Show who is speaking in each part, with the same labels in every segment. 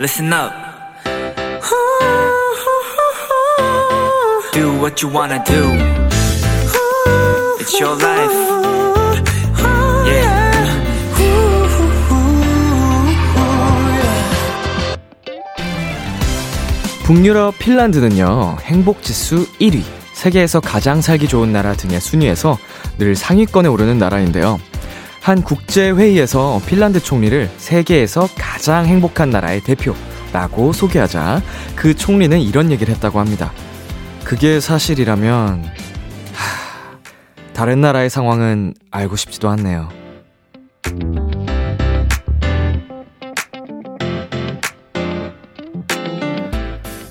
Speaker 1: listen up. Do what you wanna do. It's your life. Yeah.
Speaker 2: 북유럽 핀란드는요, 행복지수 1위, 세계에서 가장 살기 좋은 나라 등의 순위에서 늘 상위권에 오르는 나라인데요. 한 국제회의에서 핀란드 총리를 세계에서 가장 행복한 나라의 대표라고 소개하자 그 총리는 이런 얘기를 했다고 합니다. 그게 사실이라면, 하, 다른 나라의 상황은 알고 싶지도 않네요.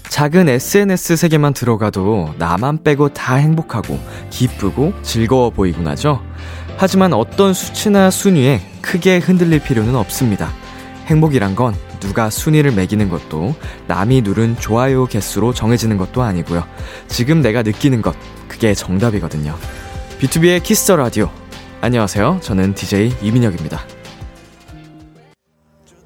Speaker 2: 작은 SNS 세계만 들어가도 나만 빼고 다 행복하고 기쁘고 즐거워 보이곤 하죠. 하지만 어떤 수치나 순위에 크게 흔들릴 필요는 없습니다. 행복이란 건 누가 순위를 매기는 것도 남이 누른 좋아요 개수로 정해지는 것도 아니고요. 지금 내가 느끼는 것, 그게 정답이거든요. B2B의 키스터 라디오. 안녕하세요. 저는 DJ 이민혁입니다.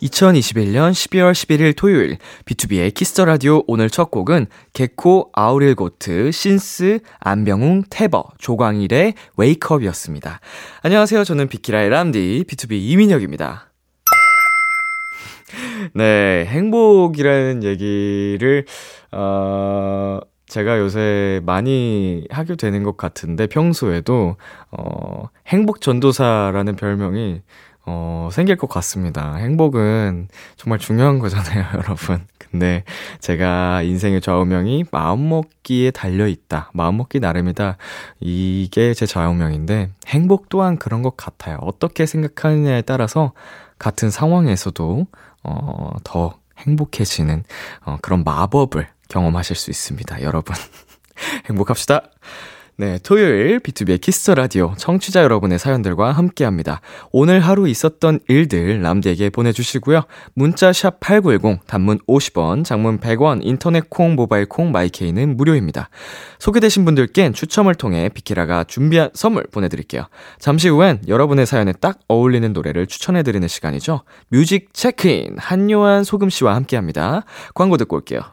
Speaker 2: 2021년 12월 11일 토요일 B2B의 키스터 라디오 오늘 첫 곡은 개코 아우릴 고트 신스 안병웅 태버 조광일의 웨이크업이었습니다. 안녕하세요. 저는 비키라의 람디 B2B 이민혁입니다. 네, 행복이라는 얘기를 어 제가 요새 많이 하게 되는 것 같은데 평소에도 어 행복 전도사라는 별명이 어, 생길 것 같습니다. 행복은 정말 중요한 거잖아요, 여러분. 근데 제가 인생의 좌우명이 마음먹기에 달려있다. 마음먹기 나름이다. 이게 제 좌우명인데, 행복 또한 그런 것 같아요. 어떻게 생각하느냐에 따라서 같은 상황에서도, 어, 더 행복해지는, 어, 그런 마법을 경험하실 수 있습니다, 여러분. 행복합시다. 네, 토요일 B2B의 키스터 라디오 청취자 여러분의 사연들과 함께 합니다. 오늘 하루 있었던 일들 남디에게 보내주시고요. 문자 샵 8910, 단문 50원, 장문 100원, 인터넷 콩, 모바일 콩, 마이케이는 무료입니다. 소개되신 분들께는 추첨을 통해 비키라가 준비한 선물 보내드릴게요. 잠시 후엔 여러분의 사연에 딱 어울리는 노래를 추천해드리는 시간이죠. 뮤직 체크인, 한요한 소금 씨와 함께 합니다. 광고 듣고 올게요.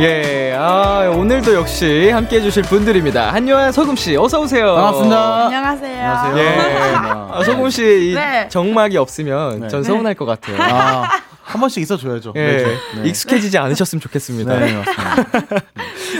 Speaker 2: 예, 아, 오늘도 역시 함께 해주실 분들입니다. 한요한 소금씨, 어서오세요.
Speaker 3: 반갑습니다.
Speaker 4: 안녕하세요.
Speaker 3: 안녕하세요.
Speaker 2: 예.
Speaker 3: 반갑습니다.
Speaker 2: 아, 소금씨, 이
Speaker 4: 네.
Speaker 2: 정막이 없으면
Speaker 3: 네.
Speaker 2: 전 서운할 것 같아요.
Speaker 3: 아, 한 번씩 있어줘야죠.
Speaker 2: 예,
Speaker 3: 매주. 네.
Speaker 2: 익숙해지지 않으셨으면 좋겠습니다.
Speaker 3: 네, 맞습니다.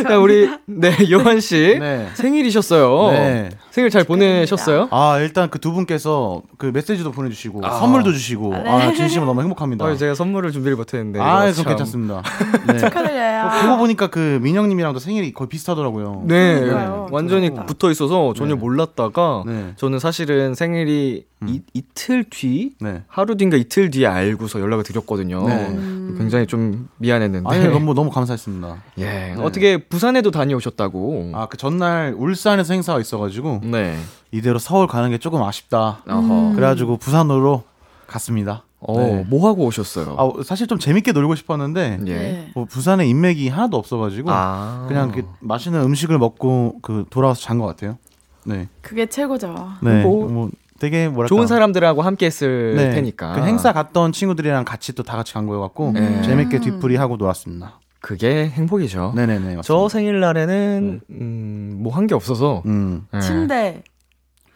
Speaker 2: 자, 우리, 네, 요한 씨.
Speaker 3: 네.
Speaker 2: 생일이셨어요.
Speaker 3: 네.
Speaker 2: 생일 잘 보내셨어요?
Speaker 3: 아, 일단 그 두 분께서 그 메시지도 보내주시고,
Speaker 2: 아.
Speaker 3: 선물도 주시고,
Speaker 4: 네.
Speaker 3: 아, 진심으로 너무 행복합니다.
Speaker 2: 어, 제가 선물을 준비를 못했는데.
Speaker 3: 아, 그럼
Speaker 2: 참.
Speaker 3: 괜찮습니다. 네.
Speaker 4: 축하드려요.
Speaker 3: 그거 보니까 그 민영님이랑도 생일이 거의 비슷하더라고요.
Speaker 2: 네,
Speaker 4: 그러니까요.
Speaker 2: 완전히
Speaker 3: 그래서-
Speaker 2: 붙어 있어서 전혀
Speaker 3: 네.
Speaker 2: 몰랐다가
Speaker 3: 네.
Speaker 2: 저는 사실은 생일이
Speaker 3: 음.
Speaker 2: 이, 이틀 뒤,
Speaker 3: 네.
Speaker 2: 하루 뒤인가 이틀 뒤에 알고서 연락을 드렸거든요.
Speaker 3: 네.
Speaker 4: 음.
Speaker 2: 굉장히 좀 미안했는데.
Speaker 3: 아니, 너무, 너무 감사했습니다.
Speaker 2: 예,
Speaker 3: 네.
Speaker 2: 어떻게 부산에도 다녀오셨다고?
Speaker 3: 아, 그 전날 울산에서 행사가 있어가지고,
Speaker 2: 네.
Speaker 3: 이대로 서울 가는 게 조금 아쉽다.
Speaker 2: 어허.
Speaker 3: 그래가지고 부산으로 갔습니다.
Speaker 2: 어,
Speaker 3: 네.
Speaker 2: 뭐 하고 오셨어요?
Speaker 3: 아, 사실 좀 재밌게 놀고 싶었는데,
Speaker 2: 예.
Speaker 4: 네.
Speaker 3: 뭐 부산에 인맥이 하나도 없어가지고,
Speaker 2: 아.
Speaker 3: 그냥 그 맛있는 음식을 먹고 그 돌아와서 잔 것 같아요. 네.
Speaker 4: 그게 최고죠.
Speaker 3: 네.
Speaker 2: 뭐,
Speaker 3: 뭐, 되게 뭐랄까.
Speaker 2: 좋은 사람들하고 함께 했을
Speaker 3: 네.
Speaker 2: 테니까.
Speaker 3: 그 행사 갔던 친구들이랑 같이 또 다 같이 간 거여갖고,
Speaker 2: 네.
Speaker 3: 재밌게 뒤풀이 하고 놀았습니다.
Speaker 2: 그게 행복이죠.
Speaker 3: 네네네. 맞습니다.
Speaker 2: 저 생일날에는 음, 뭐한 게 없어서
Speaker 3: 음.
Speaker 2: 네.
Speaker 4: 침대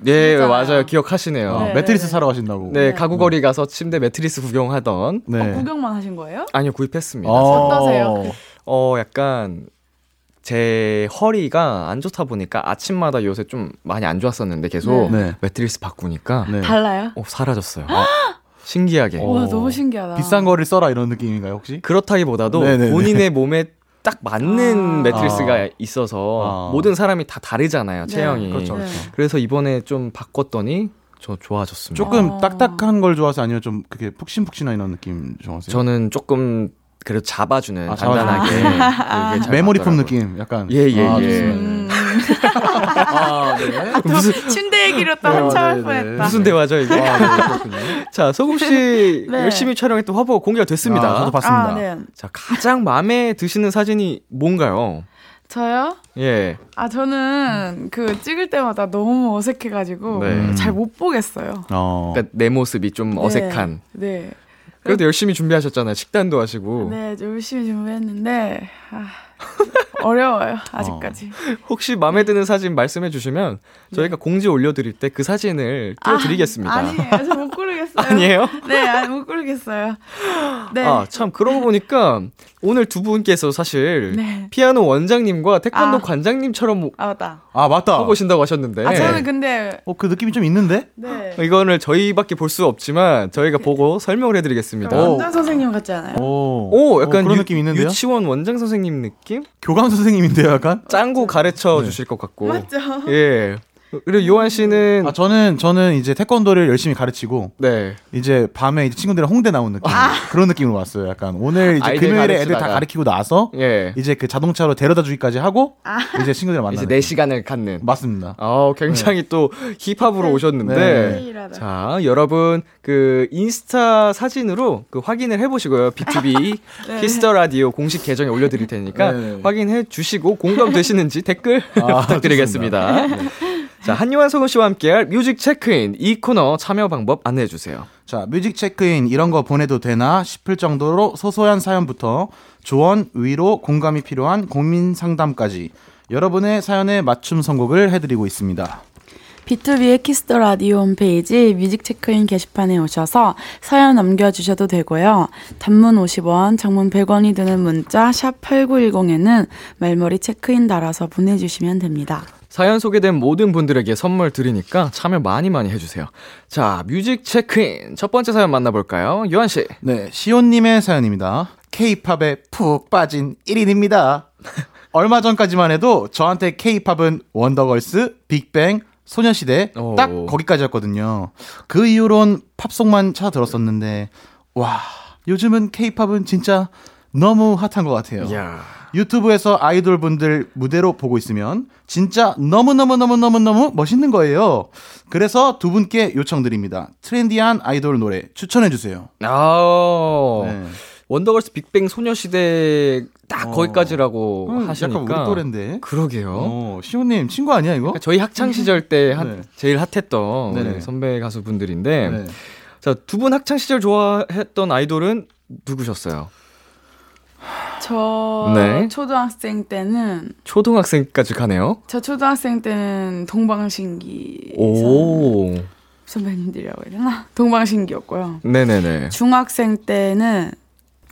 Speaker 2: 예,
Speaker 4: 그랬잖아요.
Speaker 2: 맞아요. 기억하시네요.
Speaker 3: 어,
Speaker 4: 네,
Speaker 3: 매트리스
Speaker 4: 네, 네.
Speaker 3: 사러 가신다고.
Speaker 2: 네,
Speaker 4: 네.
Speaker 2: 가구 거리 가서 침대 매트리스 구경하던
Speaker 3: 네.
Speaker 4: 어, 구경만 하신 거예요?
Speaker 2: 아니요, 구입했습니다.
Speaker 3: 어.
Speaker 4: 어떠세요?
Speaker 2: 어, 약간 제 허리가 안 좋다 보니까 아침마다 요새 좀 많이 안 좋았었는데 계속
Speaker 3: 네.
Speaker 2: 매트리스 바꾸니까
Speaker 3: 네.
Speaker 4: 달라요?
Speaker 2: 어, 사라졌어요. 신기하게.
Speaker 3: 어.
Speaker 4: 와 너무 신기하다.
Speaker 3: 비싼 거를 써라 이런 느낌인가요 혹시?
Speaker 2: 그렇다기보다도
Speaker 3: 네네네.
Speaker 2: 본인의 몸에 딱 맞는
Speaker 4: 아.
Speaker 2: 매트리스가
Speaker 3: 아.
Speaker 2: 있어서
Speaker 3: 아.
Speaker 2: 모든 사람이 다 다르잖아요,
Speaker 4: 네.
Speaker 2: 체형이.
Speaker 3: 그렇죠,
Speaker 4: 네.
Speaker 3: 그렇죠.
Speaker 2: 그래서 이번에 좀 바꿨더니 저 좋아졌습니다.
Speaker 3: 조금
Speaker 4: 어.
Speaker 3: 딱딱한 걸 좋아하세요? 아니면 좀 그렇게 푹신푹신한 이런 느낌 좋아하세요?
Speaker 2: 저는 조금 그래도 잡아주는
Speaker 3: 아,
Speaker 2: 단단하게
Speaker 4: 아.
Speaker 2: 그게 잘
Speaker 3: 메모리 폼. 느낌 약간.
Speaker 2: 예, 예,
Speaker 3: 아,
Speaker 2: 예.
Speaker 4: 음,
Speaker 3: 아, 네.
Speaker 2: 무슨
Speaker 4: 침대 얘기로 또
Speaker 3: 어,
Speaker 4: 한참 할
Speaker 3: 네, 네.
Speaker 4: 뻔했다.
Speaker 2: 무슨 대화죠 이게?
Speaker 3: 아, 네.
Speaker 2: 자 소금 씨
Speaker 4: 네.
Speaker 2: 열심히 촬영했던 화보가 공개가 됐습니다.
Speaker 3: 아, 저도 봤습니다.
Speaker 4: 아, 네.
Speaker 2: 자 가장 마음에 드시는 사진이 뭔가요?
Speaker 4: 저요?
Speaker 2: 예.
Speaker 4: 아 저는 그 찍을 때마다 너무 어색해가지고
Speaker 2: 네.
Speaker 4: 잘못 보겠어요.
Speaker 3: 어.
Speaker 2: 그러니까 내 모습이 좀 어색한.
Speaker 4: 네. 네.
Speaker 2: 그래도 열심히 준비하셨잖아요. 식단도 하시고.
Speaker 4: 네, 열심히 준비했는데 아, 어려워요 아직까지.
Speaker 2: 혹시 마음에 드는 사진 말씀해 주시면 저희가 공지 올려드릴 때 그 사진을 띄워드리겠습니다.
Speaker 4: 아, 아니에요, 저못 고르겠어요.
Speaker 2: 아니에요?
Speaker 4: 네, 아니, 못 고르겠어요. 네.
Speaker 2: 아, 참, 그러고 보니까 오늘 두 분께서 사실
Speaker 4: 네.
Speaker 2: 피아노 원장님과 태권도
Speaker 4: 아.
Speaker 2: 관장님처럼
Speaker 4: 아 맞다.
Speaker 3: 아 맞다.
Speaker 2: 하고 오신다고 하셨는데.
Speaker 4: 아 저는 근데
Speaker 3: 어, 그 느낌이 좀 있는데?
Speaker 4: 네.
Speaker 2: 이거를 저희밖에 볼 수 없지만 저희가 보고 설명을 해드리겠습니다.
Speaker 3: 오.
Speaker 4: 원장 선생님 같지 않아요?
Speaker 3: 오,
Speaker 2: 오, 약간
Speaker 3: 어, 그런
Speaker 2: 유,
Speaker 3: 느낌 있는데요?
Speaker 2: 유치원 원장 선생님 느낌?
Speaker 3: 교감 선생님인데요, 약간?
Speaker 2: 짱구 가르쳐 주실 것 같고.
Speaker 4: 맞죠?
Speaker 2: 예. 그리고 요한 씨는
Speaker 3: 아 저는 저는 이제 태권도를 열심히 가르치고
Speaker 2: 네.
Speaker 3: 이제 밤에 이제 친구들이랑 홍대 나온 느낌 그런 느낌으로 왔어요. 약간 오늘 이제 금요일에 애들 다. 가르치고 나서
Speaker 2: 예.
Speaker 3: 이제 그 자동차로 데려다 주기까지 하고
Speaker 4: 아.
Speaker 3: 이제 친구들이랑
Speaker 2: 이제
Speaker 3: 만나는
Speaker 2: 내 시간을 갖는.
Speaker 3: 맞습니다.
Speaker 2: 아, 굉장히 또 힙합으로 오셨는데.
Speaker 3: 네.
Speaker 4: 세일하다.
Speaker 2: 자, 여러분 그 인스타 사진으로 그 확인을 해 보시고요. B2B
Speaker 4: 네.
Speaker 2: 키스터 라디오 공식 계정에 올려 드릴 테니까
Speaker 3: 네.
Speaker 2: 확인해 주시고 공감 되시는지 댓글
Speaker 3: 아,
Speaker 2: 부탁드리겠습니다. 자, 한유한 성우 씨와 함께할 Music Check-in 이 코너 참여 방법 안내해 주세요.
Speaker 3: 자, Music Check-in 이런 거 보내도 되나 싶을 정도로 소소한 사연부터 조언, 위로, 공감이 필요한 고민 상담까지 여러분의 사연에 맞춤 선곡을 해드리고 있습니다.
Speaker 4: B2B의 키스터 라디오 홈페이지 Music Check-in 게시판에 오셔서 사연 남겨주셔도 되고요. 단문 50원, 장문 100원이 드는 문자 샵 8910에는 말머리 체크인 달아서 보내주시면 됩니다.
Speaker 2: 사연 소개된 모든 분들에게 선물 드리니까 참여 많이 많이 해주세요. 자, Music Check-in 첫 번째 사연 만나볼까요? 요한 씨.
Speaker 3: 네, 시온님의 사연입니다. K-팝에 푹 빠진 1인입니다. 얼마 전까지만 해도 저한테 K-팝은 원더걸스, 빅뱅, 소녀시대
Speaker 2: 오.
Speaker 3: 딱 거기까지였거든요. 그 이후론 팝송만 찾아 들었었는데 와 요즘은 K-팝은 진짜 너무 핫한 것 같아요.
Speaker 2: 야.
Speaker 3: 유튜브에서 아이돌 분들 무대로 보고 있으면 진짜 너무너무너무너무너무 멋있는 거예요. 그래서 두 분께 요청드립니다. 트렌디한 아이돌 노래 추천해주세요.
Speaker 2: 아.
Speaker 3: 네.
Speaker 2: 원더걸스 빅뱅 소녀시대 딱
Speaker 3: 어.
Speaker 2: 거기까지라고
Speaker 3: 음,
Speaker 2: 하시니까
Speaker 3: 약간 우리 또래인데.
Speaker 2: 그러게요.
Speaker 3: 어, 시호님 친구 아니야 이거?
Speaker 2: 그러니까 저희 학창 시절 때 핫-
Speaker 3: 네.
Speaker 2: 제일 핫했던
Speaker 3: 네네.
Speaker 2: 우리 선배 가수분들인데
Speaker 3: 네.
Speaker 2: 자두 분 학창 시절 좋아했던 아이돌은 누구셨어요?
Speaker 4: 저
Speaker 2: 네.
Speaker 4: 초등학생 때는
Speaker 2: 초등학생까지 가네요.
Speaker 4: 저 초등학생 때는 동방신기
Speaker 2: 오,
Speaker 4: 선배님들이라고 해야 되나? 동방신기였고요.
Speaker 2: 네네네.
Speaker 4: 중학생 때는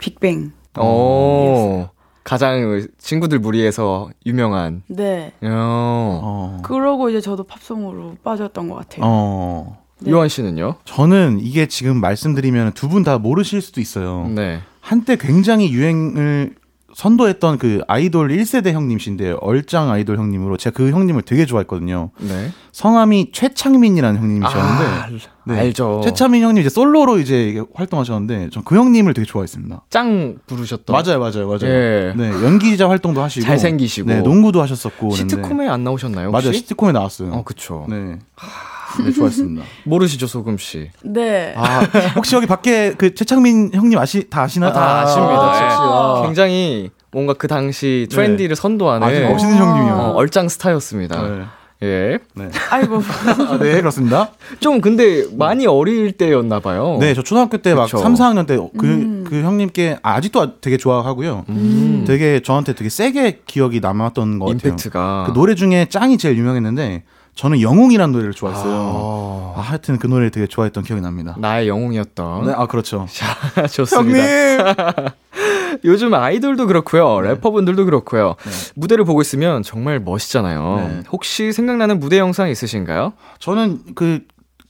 Speaker 4: 빅뱅.
Speaker 2: 오, 가장 친구들 무리에서 유명한.
Speaker 4: 네.
Speaker 2: 어.
Speaker 3: 어.
Speaker 4: 그러고 이제 저도 팝송으로 빠졌던 것 같아요.
Speaker 3: 어.
Speaker 4: 네.
Speaker 2: 요한 씨는요?
Speaker 3: 저는 이게 지금 말씀드리면 두 분 다 모르실 수도 있어요.
Speaker 2: 네.
Speaker 3: 한때 굉장히 유행을 선도했던 그 아이돌 1세대 형님이신데 얼짱 아이돌 형님으로 제가 그 형님을 되게 좋아했거든요.
Speaker 2: 네.
Speaker 3: 성함이 최창민이라는 형님이셨는데
Speaker 2: 아,
Speaker 3: 네.
Speaker 2: 알죠.
Speaker 3: 최창민 형님 이제 솔로로 이제 활동하셨는데 전 그 형님을 되게 좋아했습니다.
Speaker 2: 짱 부르셨던.
Speaker 3: 맞아요, 맞아요, 맞아요.
Speaker 2: 예.
Speaker 3: 네, 연기자 활동도 하시고
Speaker 2: 잘생기시고.
Speaker 3: 네, 농구도 하셨었고.
Speaker 2: 시트콤에 안 나오셨나요? 혹시?
Speaker 3: 맞아요, 시트콤에 나왔어요.
Speaker 2: 어, 그쵸.
Speaker 3: 네. 네, 좋아했습니다.
Speaker 2: 모르시죠, 소금 씨?
Speaker 4: 네.
Speaker 3: 아, 혹시 여기 밖에 그 최창민 형님 아시 다 아시나요?
Speaker 2: 아, 다 아십니다.
Speaker 3: 아,
Speaker 2: 예.
Speaker 3: 역시, 아.
Speaker 2: 굉장히 뭔가 그 당시 트렌디를 선도하는
Speaker 3: 아주 멋있는 형님이요.
Speaker 2: 어, 얼짱 스타였습니다.
Speaker 3: 네.
Speaker 2: 예.
Speaker 3: 네.
Speaker 4: 아이고.
Speaker 3: 아, 네, 그렇습니다.
Speaker 2: 좀 근데 많이 어릴 때였나 봐요.
Speaker 3: 네, 저 초등학교 때막
Speaker 2: 그쵸.
Speaker 3: 3, 4학년 때그
Speaker 4: 음.
Speaker 3: 그 형님께 아, 아직도 되게 좋아하고요.
Speaker 2: 음.
Speaker 3: 되게 저한테 되게 세게 기억이 남았던 것 같아요.
Speaker 2: 임팩트가
Speaker 3: 그 노래 중에 짱이 제일 유명했는데 저는 영웅이라는 노래를 좋아했어요. 아, 하여튼 그 노래 되게 좋아했던 기억이 납니다.
Speaker 2: 나의 영웅이었던.
Speaker 3: 네, 아 그렇죠.
Speaker 2: 자, 좋습니다. 요즘 아이돌도 그렇고요.
Speaker 3: 네.
Speaker 2: 래퍼분들도 그렇고요. 무대를 보고 있으면 정말 멋있잖아요.
Speaker 3: 네.
Speaker 2: 혹시 생각나는 무대 영상 있으신가요?
Speaker 3: 저는 그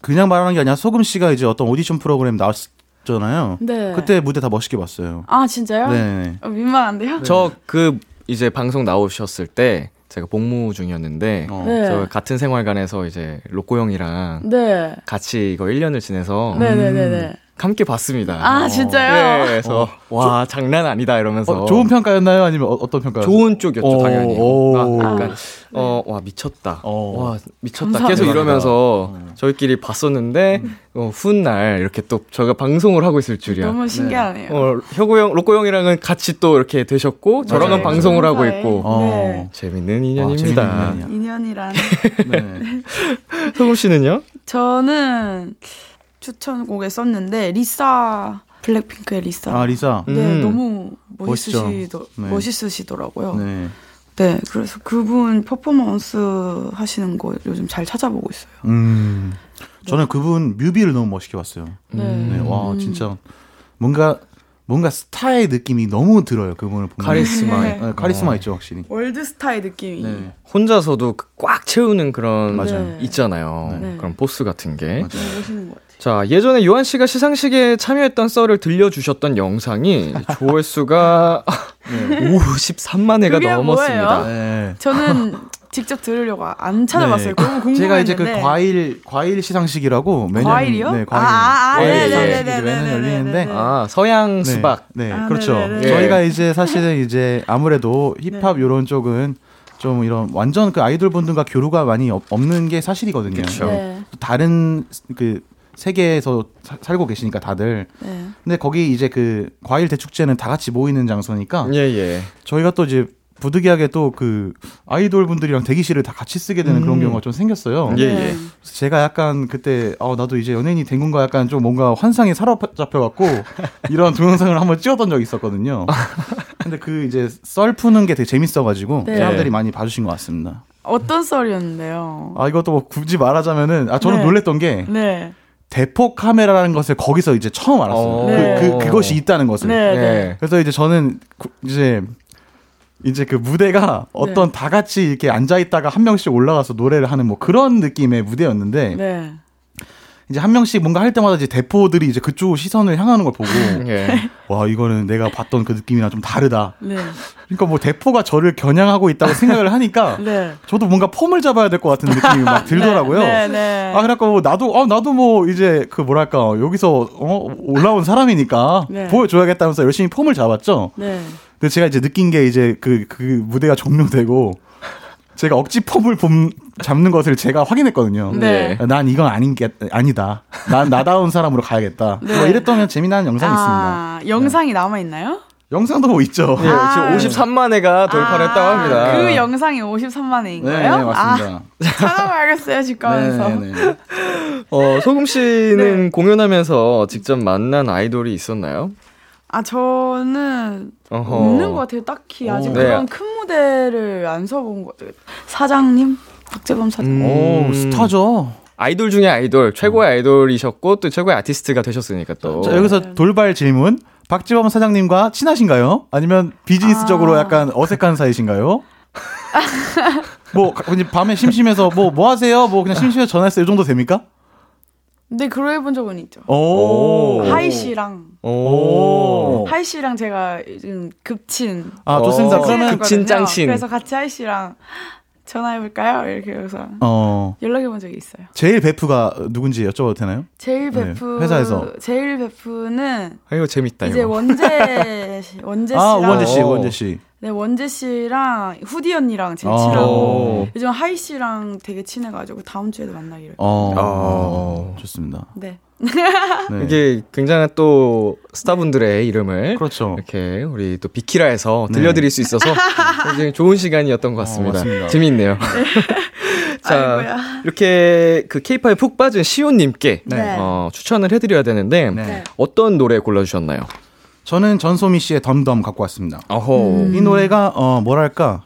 Speaker 3: 그냥 말하는 게 아니라 소금 씨가 이제 어떤 오디션 프로그램 나왔잖아요.
Speaker 4: 네.
Speaker 3: 그때 무대 다 멋있게 봤어요.
Speaker 4: 아 진짜요?
Speaker 3: 네.
Speaker 4: 어, 민망한데요?
Speaker 2: 저그 이제 방송 나오셨을 때 제가 복무 중이었는데
Speaker 3: 어.
Speaker 4: 네.
Speaker 2: 저 같은 생활관에서 이제 로꼬 형이랑
Speaker 4: 네.
Speaker 2: 같이 이거 1년을 지내서
Speaker 4: 네네네네.
Speaker 2: 함께 봤습니다.
Speaker 4: 아 진짜요?
Speaker 2: 네, 그래서 와 장난 아니다 이러면서
Speaker 3: 어, 좋은 평가였나요? 아니면 어, 떤 평가?
Speaker 2: 좋은 쪽이었죠
Speaker 3: 오,
Speaker 2: 당연히.
Speaker 3: 오.
Speaker 2: 아, 약간 어와 미쳤다.
Speaker 3: 어.
Speaker 2: 와 미쳤다.
Speaker 4: 감사합니다.
Speaker 2: 계속 이러면서
Speaker 3: 어.
Speaker 2: 저희끼리 봤었는데 어, 훗날 이렇게 또 저희가 방송을 하고 있을 줄이야.
Speaker 4: 너무 신기하네요.
Speaker 2: 어 혁우 형, 로꼬 형이랑은 같이 또 이렇게 되셨고 저랑은
Speaker 4: 네,
Speaker 2: 방송을 하고. 있고
Speaker 3: 어.
Speaker 4: 네.
Speaker 2: 재밌는 인연입니다.
Speaker 3: 아, 재밌는.
Speaker 4: 인연이란.
Speaker 3: 네.
Speaker 2: 성우 씨는요?
Speaker 4: 저는 추천곡에 썼는데 리사 블랙핑크의 리사.
Speaker 3: 아 리사.
Speaker 4: 네,
Speaker 2: 음.
Speaker 4: 너무. 멋있으시더,
Speaker 3: 네.
Speaker 4: 멋있으시더라고요. 네.
Speaker 3: 네.
Speaker 4: 그래서 그분 퍼포먼스 하시는 거 요즘 잘 찾아보고 있어요.
Speaker 3: 음. 저는 그분 뮤비를 너무 멋있게 봤어요.
Speaker 4: 네.
Speaker 3: 네. 와
Speaker 4: 음.
Speaker 3: 진짜 뭔가 뭔가 스타의 느낌이 너무 들어요. 그분을 보면.
Speaker 2: 카리스마.
Speaker 4: 네.
Speaker 3: 네, 카리스마 있죠 확실히.
Speaker 4: 월드 스타의 느낌이.
Speaker 3: 네.
Speaker 2: 혼자서도 그 꽉 채우는 그런
Speaker 3: 맞아요.
Speaker 4: 네.
Speaker 2: 있잖아요.
Speaker 4: 네.
Speaker 2: 그런 포스 같은 게.
Speaker 3: 맞아요.
Speaker 4: 멋있는 것 같아요.
Speaker 2: 자, 예전에 요한 씨가 시상식에 참여했던 썰을 들려주셨던 영상이 조회수가 53만 회가
Speaker 4: 그게
Speaker 2: 넘었습니다.
Speaker 4: 뭐예요?
Speaker 3: 네.
Speaker 4: 저는 직접 들으려고 안 찾아봤어요. 너무 궁금했는데.
Speaker 3: 제가 이제 그 과일 과일 시상식이라고 매년
Speaker 4: 과일이요?
Speaker 3: 네, 과일.
Speaker 4: 아, 아, 아,
Speaker 3: 과일
Speaker 2: 네,
Speaker 3: 시상식이
Speaker 2: 네,
Speaker 3: 이제 매년
Speaker 4: 네,
Speaker 3: 열리는데
Speaker 4: 네, 네, 네.
Speaker 2: 아, 서양
Speaker 3: 네,
Speaker 2: 수박.
Speaker 3: 네,
Speaker 4: 아,
Speaker 3: 그렇죠.
Speaker 4: 네네네.
Speaker 3: 저희가 이제 사실은 이제 아무래도 힙합
Speaker 4: 네.
Speaker 3: 이런 쪽은 좀 이런 완전 그 아이돌 분들과 교류가 많이 없- 없는 게 사실이거든요.
Speaker 4: 네.
Speaker 3: 다른 그 세계에서 사- 살고 계시니까 다들.
Speaker 4: 네.
Speaker 3: 근데 거기 이제 그 과일 대축제는 다 같이 모이는 장소니까
Speaker 2: 예, 예.
Speaker 3: 저희가 또 이제 부득이하게 또 그 아이돌 분들이랑 대기실을 다 같이 쓰게 되는 그런
Speaker 2: 음.
Speaker 3: 경우가 좀 생겼어요.
Speaker 2: 예,
Speaker 4: 네.
Speaker 2: 예.
Speaker 3: 그래서 제가 약간 그때 어 나도 이제 연예인이 된 건가 약간 좀 뭔가 환상에 사로잡혀 갖고 이런 동영상을 한번 찍었던 적이 있었거든요. 근데 그 이제 썰 푸는 게 되게 재밌어 가지고
Speaker 4: 네.
Speaker 3: 사람들이 많이 봐주신 것 같습니다.
Speaker 4: 어떤 썰이었는데요?
Speaker 3: 아 이것도 뭐 굳이 말하자면은 아 저는
Speaker 4: 네.
Speaker 3: 놀랬던 게
Speaker 4: 네.
Speaker 3: 대포 카메라라는 것을 거기서 이제 처음 알았어요.
Speaker 2: 어.
Speaker 4: 네.
Speaker 3: 그, 그 그것이 있다는 것을.
Speaker 4: 네. 네.
Speaker 2: 예.
Speaker 3: 그래서 이제 저는 구- 이제 이제 그 무대가 어떤 다 같이 이렇게 앉아 있다가 한 명씩 올라가서 노래를 하는 뭐 그런 느낌의 무대였는데
Speaker 4: 네.
Speaker 3: 이제 한 명씩 뭔가 할 때마다 이제 대포들이 이제 그쪽 시선을 향하는 걸 보고
Speaker 2: 예.
Speaker 3: 와 이거는 내가 봤던 그 느낌이랑 좀 다르다.
Speaker 4: 네.
Speaker 3: 그러니까 뭐 대포가 저를 겨냥하고 있다고 생각을 하니까
Speaker 4: 네.
Speaker 3: 저도 뭔가 폼을 잡아야 될 것 같은 느낌이 막 들더라고요.
Speaker 4: 네. 네.
Speaker 3: 아 그래갖고 뭐 나도 아 나도 뭐 이제 그 뭐랄까 여기서 어 올라온 사람이니까
Speaker 4: 네.
Speaker 3: 보여줘야겠다면서 열심히 폼을 잡았죠.
Speaker 4: 네.
Speaker 3: 근데 제가 이제 느낀 게 이제 그그 무대가 종료되고 제가 억지 폼을 봄, 잡는 것을 제가 확인했거든요.
Speaker 4: 네.
Speaker 3: 난 이건 아닌 게 아니다. 난 나다운 사람으로 가야겠다.
Speaker 4: 네.
Speaker 3: 뭐 이랬던 재미난 영상이
Speaker 4: 아, 영상이 남아 있나요?
Speaker 3: 있습니다. 영상도 뭐 있죠.
Speaker 2: 예,
Speaker 4: 아.
Speaker 2: 지금 53만 회가 돌파했다고 합니다.
Speaker 4: 그 영상이 53만 회인
Speaker 3: 네? 네, 맞습니다.
Speaker 4: 아, 찾아봐야겠어요, 집 가면서.
Speaker 3: 네, 네.
Speaker 2: 어, 소금 씨는
Speaker 4: 네.
Speaker 2: 공연하면서 직접 만난 아이돌이 있었나요?
Speaker 4: 아, 저는
Speaker 2: 어허.
Speaker 4: 없는 것 같아요, 딱히. 아직
Speaker 3: 오.
Speaker 4: 그런
Speaker 2: 네.
Speaker 4: 큰 무대를 안 서본 것 같아요. 사장님? 박재범 사장.
Speaker 2: 음.
Speaker 3: 오 스타죠.
Speaker 2: 아이돌 중에 아이돌, 최고의 아이돌이셨고 또 최고의 아티스트가 되셨으니까 또.
Speaker 3: 자, 여기서 돌발 질문. 박지범 사장님과 친하신가요? 아니면 비즈니스적으로
Speaker 4: 아.
Speaker 3: 약간 어색한 사이신가요? 뭐 밤에 심심해서 뭐뭐 하세요? 뭐 그냥 심심해서 전화했어요. 이 정도 됩니까?
Speaker 4: 네, 그러 해본 적은 있죠.
Speaker 2: 오.
Speaker 4: 하이 씨랑
Speaker 2: 오.
Speaker 4: 하이 씨랑 제가 지금 급친
Speaker 3: 아 좋습니다.
Speaker 2: 어.
Speaker 3: 그러면
Speaker 2: 급친. 짱친.
Speaker 4: 그래서 같이 하이 씨랑 전화해 볼까요? 이렇게 해서
Speaker 3: 어
Speaker 4: 연락해 본 적이 있어요.
Speaker 3: 제일 베프가 누군지 여쭤봐도 되나요?
Speaker 4: 제일
Speaker 3: 네,
Speaker 4: 베프
Speaker 3: 회사에서.
Speaker 4: 제일 베프는
Speaker 2: 아, 이거 재밌다
Speaker 4: 이제
Speaker 2: 이거.
Speaker 4: 원재 씨- 원재
Speaker 3: 아
Speaker 4: 씨랑
Speaker 3: 우원재 씨,
Speaker 2: 어.
Speaker 3: 우원재 씨.
Speaker 4: 네 원재 씨랑 후디 언니랑 제일
Speaker 3: 어.
Speaker 4: 친하고 요즘 하이 씨랑 되게 친해가지고 다음 주에도 만나기로.
Speaker 3: 어,
Speaker 2: 어.
Speaker 3: 좋습니다.
Speaker 4: 네.
Speaker 3: 네.
Speaker 2: 이게 굉장한 또 스타분들의 이름을
Speaker 3: 그렇죠.
Speaker 2: 이렇게 우리 또 비키라에서
Speaker 3: 네.
Speaker 2: 들려드릴 수 있어서 굉장히 좋은 시간이었던 것 같습니다.
Speaker 3: 어, 맞습니다.
Speaker 2: 재밌네요. 자,
Speaker 4: 아이고야.
Speaker 2: 이렇게 그 케이팝에 푹 빠진 시온님께
Speaker 4: 네.
Speaker 2: 어, 추천을 해드려야 되는데
Speaker 3: 네.
Speaker 4: 네.
Speaker 2: 어떤 노래 골라주셨나요?
Speaker 3: 저는 전소미 씨의 덤덤 갖고 왔습니다.
Speaker 2: 어호.
Speaker 4: 음.
Speaker 3: 이 노래가 어 뭐랄까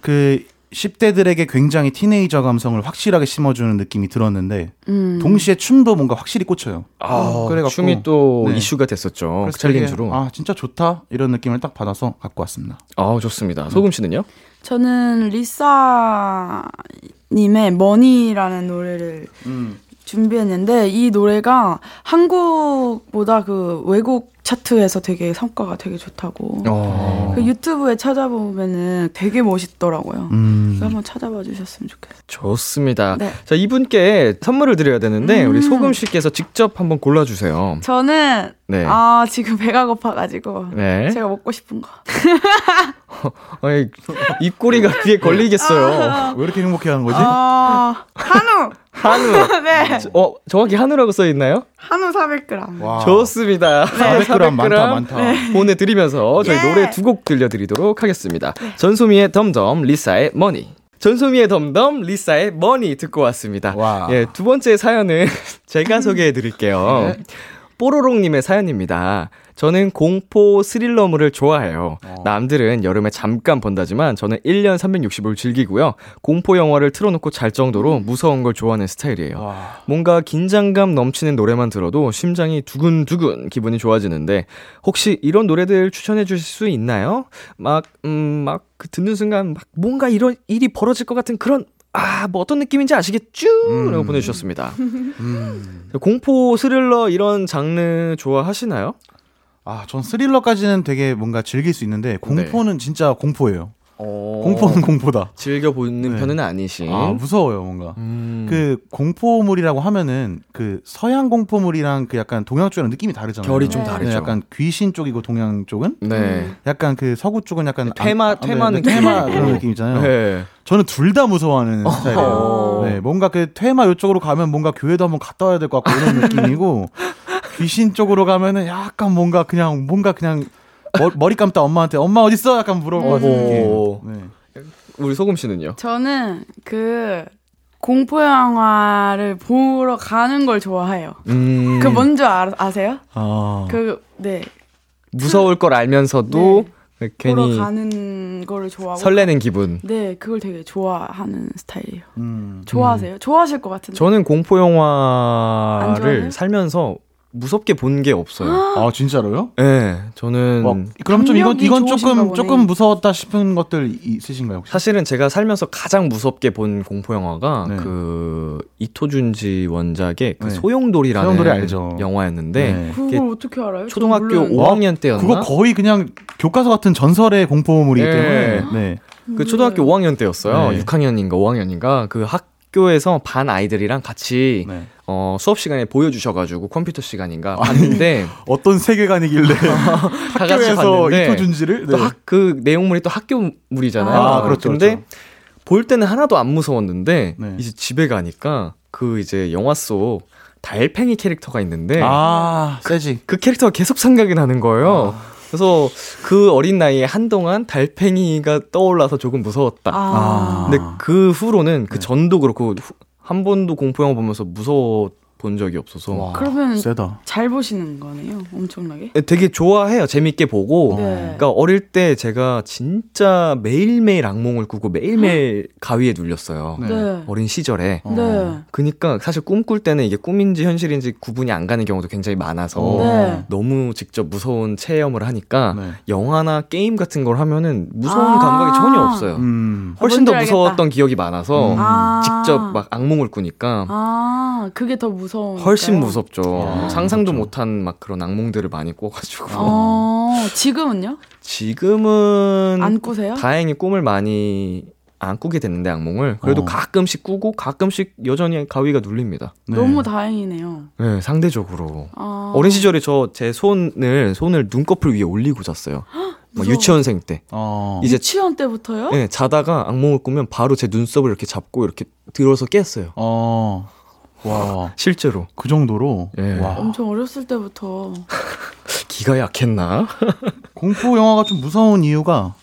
Speaker 3: 그 10대들에게 굉장히 teenager 감성을 확실하게 심어주는 느낌이 들었는데
Speaker 4: 음.
Speaker 3: 동시에 춤도 뭔가 확실히 꽂혀요.
Speaker 2: 아,
Speaker 3: 그래갖고,
Speaker 2: 춤이 또
Speaker 3: 네.
Speaker 2: 이슈가 됐었죠.
Speaker 3: 되게,
Speaker 2: challenge로.
Speaker 3: 아 진짜 좋다 이런 느낌을 딱 받아서 갖고 왔습니다.
Speaker 2: 아, 좋습니다. 소금 씨는요?
Speaker 4: 저는 리사님의 MONEY라는 노래를
Speaker 3: 음.
Speaker 4: 준비했는데 이 노래가 한국보다 그 외국 차트에서 되게 성과가 되게 좋다고.
Speaker 2: 어.
Speaker 4: 그 유튜브에 찾아보면은 되게 멋있더라고요.
Speaker 3: 음.
Speaker 4: 그래서 한번 찾아봐 주셨으면 좋겠어요.
Speaker 2: 좋습니다.
Speaker 4: 네.
Speaker 2: 자, 이분께 선물을 드려야 되는데,
Speaker 4: 음.
Speaker 2: 우리 소금 씨께서 직접 한번 골라주세요.
Speaker 4: 저는
Speaker 2: 네.
Speaker 4: 아 지금 배가 고파가지고
Speaker 2: 네.
Speaker 4: 제가 먹고 싶은 거.
Speaker 2: 아니, 입꼬리가 귀에 걸리겠어요.
Speaker 3: 왜 이렇게 행복해하는 거지?
Speaker 4: 아 한우.
Speaker 2: 한우.
Speaker 4: 네.
Speaker 2: 어, 정확히 한우라고 써 있나요?
Speaker 4: 한우 400g.
Speaker 3: 와.
Speaker 2: 좋습니다.
Speaker 3: 400g 많다 많다.
Speaker 2: 보내드리면서 저희
Speaker 4: 예.
Speaker 2: 노래 두 곡 들려드리도록 하겠습니다. 전소미의 DUMB DUMB, 리사의 MONEY. 전소미의 DUMB DUMB, 리사의 MONEY 듣고 왔습니다.
Speaker 3: 와.
Speaker 2: 예, 두 번째 사연은 제가 소개해 드릴게요.
Speaker 3: 네.
Speaker 2: 뽀로롱님의 사연입니다. 저는 공포 스릴러물을 좋아해요. 남들은 여름에 잠깐 본다지만 저는 1년 365일 즐기고요. 공포 영화를 틀어놓고 잘 정도로 무서운 걸 좋아하는 스타일이에요.
Speaker 3: 와.
Speaker 2: 뭔가 긴장감 넘치는 노래만 들어도 심장이 두근두근 기분이 좋아지는데 혹시 이런 노래들 추천해 주실 수 있나요? 막, 음, 막그 듣는 순간 막 뭔가 이런 일이 벌어질 것 같은 그런 아, 뭐 어떤 느낌인지 아시겠죠?
Speaker 3: 음.
Speaker 2: 라고 보내주셨습니다.
Speaker 3: 음.
Speaker 2: 공포, 스릴러 이런 장르 좋아하시나요?
Speaker 3: 아, 전 스릴러까지는 되게 뭔가 즐길 수 있는데 공포는 진짜 공포예요. 공포는 공포다.
Speaker 2: 즐겨 보는
Speaker 3: 네.
Speaker 2: 편은 아니신.
Speaker 3: 아, 무서워요, 뭔가.
Speaker 2: 음.
Speaker 3: 그 공포물이라고 하면은 그 서양 공포물이랑 그 약간 동양 쪽이랑 느낌이 다르잖아요.
Speaker 2: 결이 좀
Speaker 4: 네.
Speaker 2: 다르죠.
Speaker 3: 네, 약간 귀신 쪽이고 동양 쪽은
Speaker 2: 네.
Speaker 3: 약간 그 서구 쪽은 약간
Speaker 2: 테마-
Speaker 3: 안-
Speaker 2: 테마
Speaker 3: 네,
Speaker 2: 느낌.
Speaker 3: 테마 그런 느낌 있잖아요.
Speaker 2: 네.
Speaker 3: 저는 둘 다 무서워하는
Speaker 2: 어허.
Speaker 3: 스타일이에요. 네, 뭔가 그 테마 이쪽으로 가면 뭔가 교회도 한번 갔다 와야 될 것 같고 이런 느낌이고 귀신 쪽으로 가면은 약간 뭔가 그냥 뭔가 그냥 머, 리 감다 엄마한테 엄마 어디 있어? 약간
Speaker 2: 어허.
Speaker 3: 느낌. 네.
Speaker 2: 우리 소금 씨는요?
Speaker 4: 저는 그 공포 영화를 보러 가는 걸 좋아해요.
Speaker 2: 음.
Speaker 4: 그 뭔지 아, 아세요?
Speaker 3: 아.
Speaker 4: 그 네.
Speaker 2: 무서울 걸 알면서도
Speaker 4: 보러
Speaker 2: 괜히
Speaker 4: 가는 거를 좋아하고
Speaker 2: 설레는 기분.
Speaker 4: 네, 그걸 되게 좋아하는 스타일이에요.
Speaker 3: 음.
Speaker 4: 좋아하세요? 좋아하실 것 같은데.
Speaker 2: 저는 공포
Speaker 4: 안
Speaker 2: 영화를? 살면서 무섭게 본 게 없어요.
Speaker 3: 아 진짜로요?
Speaker 2: 네, 저는
Speaker 3: 어, 그럼 좀 이건 이건 조금
Speaker 4: 보네.
Speaker 3: 조금 무서웠다 싶은 것들 있으신가요? 혹시?
Speaker 2: 사실은 제가 살면서 가장 무섭게 본 공포 영화가
Speaker 3: 네.
Speaker 2: 그 이토준지 원작의 그
Speaker 3: 네.
Speaker 2: 소용돌이라는
Speaker 3: 소용돌이 알죠.
Speaker 2: 영화였는데
Speaker 3: 네.
Speaker 4: 그걸 어떻게 알아요?
Speaker 2: 초등학교
Speaker 4: 저는 몰랐는데.
Speaker 2: 5학년 때였나?
Speaker 3: 그거 거의 그냥 교과서 같은 전설의 공포물이기
Speaker 2: 네.
Speaker 3: 때문에 네.
Speaker 2: 그 초등학교 5학년 때였어요.
Speaker 3: 네.
Speaker 2: 6학년인가 5학년인가 그 학교에서 반 아이들이랑 같이
Speaker 3: 네.
Speaker 2: 어, 수업 시간에 보여주셔가지고 컴퓨터 시간인가 봤는데
Speaker 3: 어떤 세계관이길래 학교에서 이토준지를
Speaker 2: 또
Speaker 3: 네.
Speaker 2: 학, 그 내용물이 또 학교물이잖아요.
Speaker 3: 아, 그렇죠,
Speaker 2: 근데
Speaker 3: 그렇죠.
Speaker 2: 볼 때는 하나도 안 무서웠는데
Speaker 3: 네.
Speaker 2: 이제 집에 가니까 그 이제 영화 속 달팽이 캐릭터가 있는데
Speaker 3: 아 세지
Speaker 2: 그 캐릭터가 계속 생각이 나는 거예요. 그래서 그 어린 나이에 한동안 달팽이가 떠올라서 조금 무서웠다.
Speaker 4: 아.
Speaker 2: 근데 그 후로는 그
Speaker 3: 네.
Speaker 2: 전도 그렇고 후- 한 번도 공포 영화 보면서 무서워 본 적이 없어서
Speaker 3: 와,
Speaker 4: 그러면
Speaker 3: 세다
Speaker 4: 잘 보시는 거네요. 엄청나게.
Speaker 2: 되게 좋아해요. 재밌게 보고.
Speaker 4: 네.
Speaker 2: 그러니까 어릴 때 제가 진짜 매일매일 악몽을 꾸고 매일매일 가위에 눌렸어요.
Speaker 3: 네.
Speaker 4: 네.
Speaker 2: 어린 시절에.
Speaker 3: 어.
Speaker 4: 네.
Speaker 2: 그니까 사실 꿈 꿀 때는 이게 꿈인지 현실인지 구분이 안 가는 경우도 굉장히 많아서
Speaker 3: 어.
Speaker 4: 네.
Speaker 2: 너무 직접 무서운 체험을 하니까
Speaker 3: 네.
Speaker 2: 영화나 게임 같은 걸 하면은 무서운
Speaker 4: 아.
Speaker 2: 감각이 전혀 없어요.
Speaker 3: 음.
Speaker 2: 훨씬
Speaker 4: 뭔지
Speaker 2: 더. 무서웠던 기억이 많아서
Speaker 3: 음.
Speaker 4: 아.
Speaker 2: 직접 막 악몽을 꾸니까
Speaker 4: 아, 그게 더 무서워.
Speaker 2: 훨씬 무섭죠.
Speaker 3: 아,
Speaker 2: 상상도
Speaker 3: 그렇죠.
Speaker 2: 못한 막 그런 악몽들을 많이 꿔가지고
Speaker 4: 어, 지금은요?
Speaker 2: 지금은
Speaker 4: 안 꾸세요?
Speaker 2: 다행히 꿈을 많이 안 꾸게 됐는데 악몽을 그래도
Speaker 3: 어.
Speaker 2: 가끔씩 꾸고 가끔씩 여전히 가위가 눌립니다.
Speaker 3: 네.
Speaker 4: 너무 다행이네요.
Speaker 2: 네, 상대적으로
Speaker 4: 아.
Speaker 2: 어린 시절에 저 제 손을 손을 눈꺼풀 위에 올리고 잤어요. 뭐. 유치원생 때
Speaker 3: 어.
Speaker 2: 이제
Speaker 4: 유치원 때부터요?
Speaker 2: 네, 자다가 악몽을 꾸면 바로 제 눈썹을 이렇게 잡고 이렇게 들어서 깼어요.
Speaker 3: 어. 와.
Speaker 2: 실제로
Speaker 3: 그 정도로
Speaker 2: 예.
Speaker 3: 와.
Speaker 4: 엄청 어렸을 때부터.
Speaker 2: 기가 약했나?
Speaker 3: 공포 영화가 좀 무서운 이유가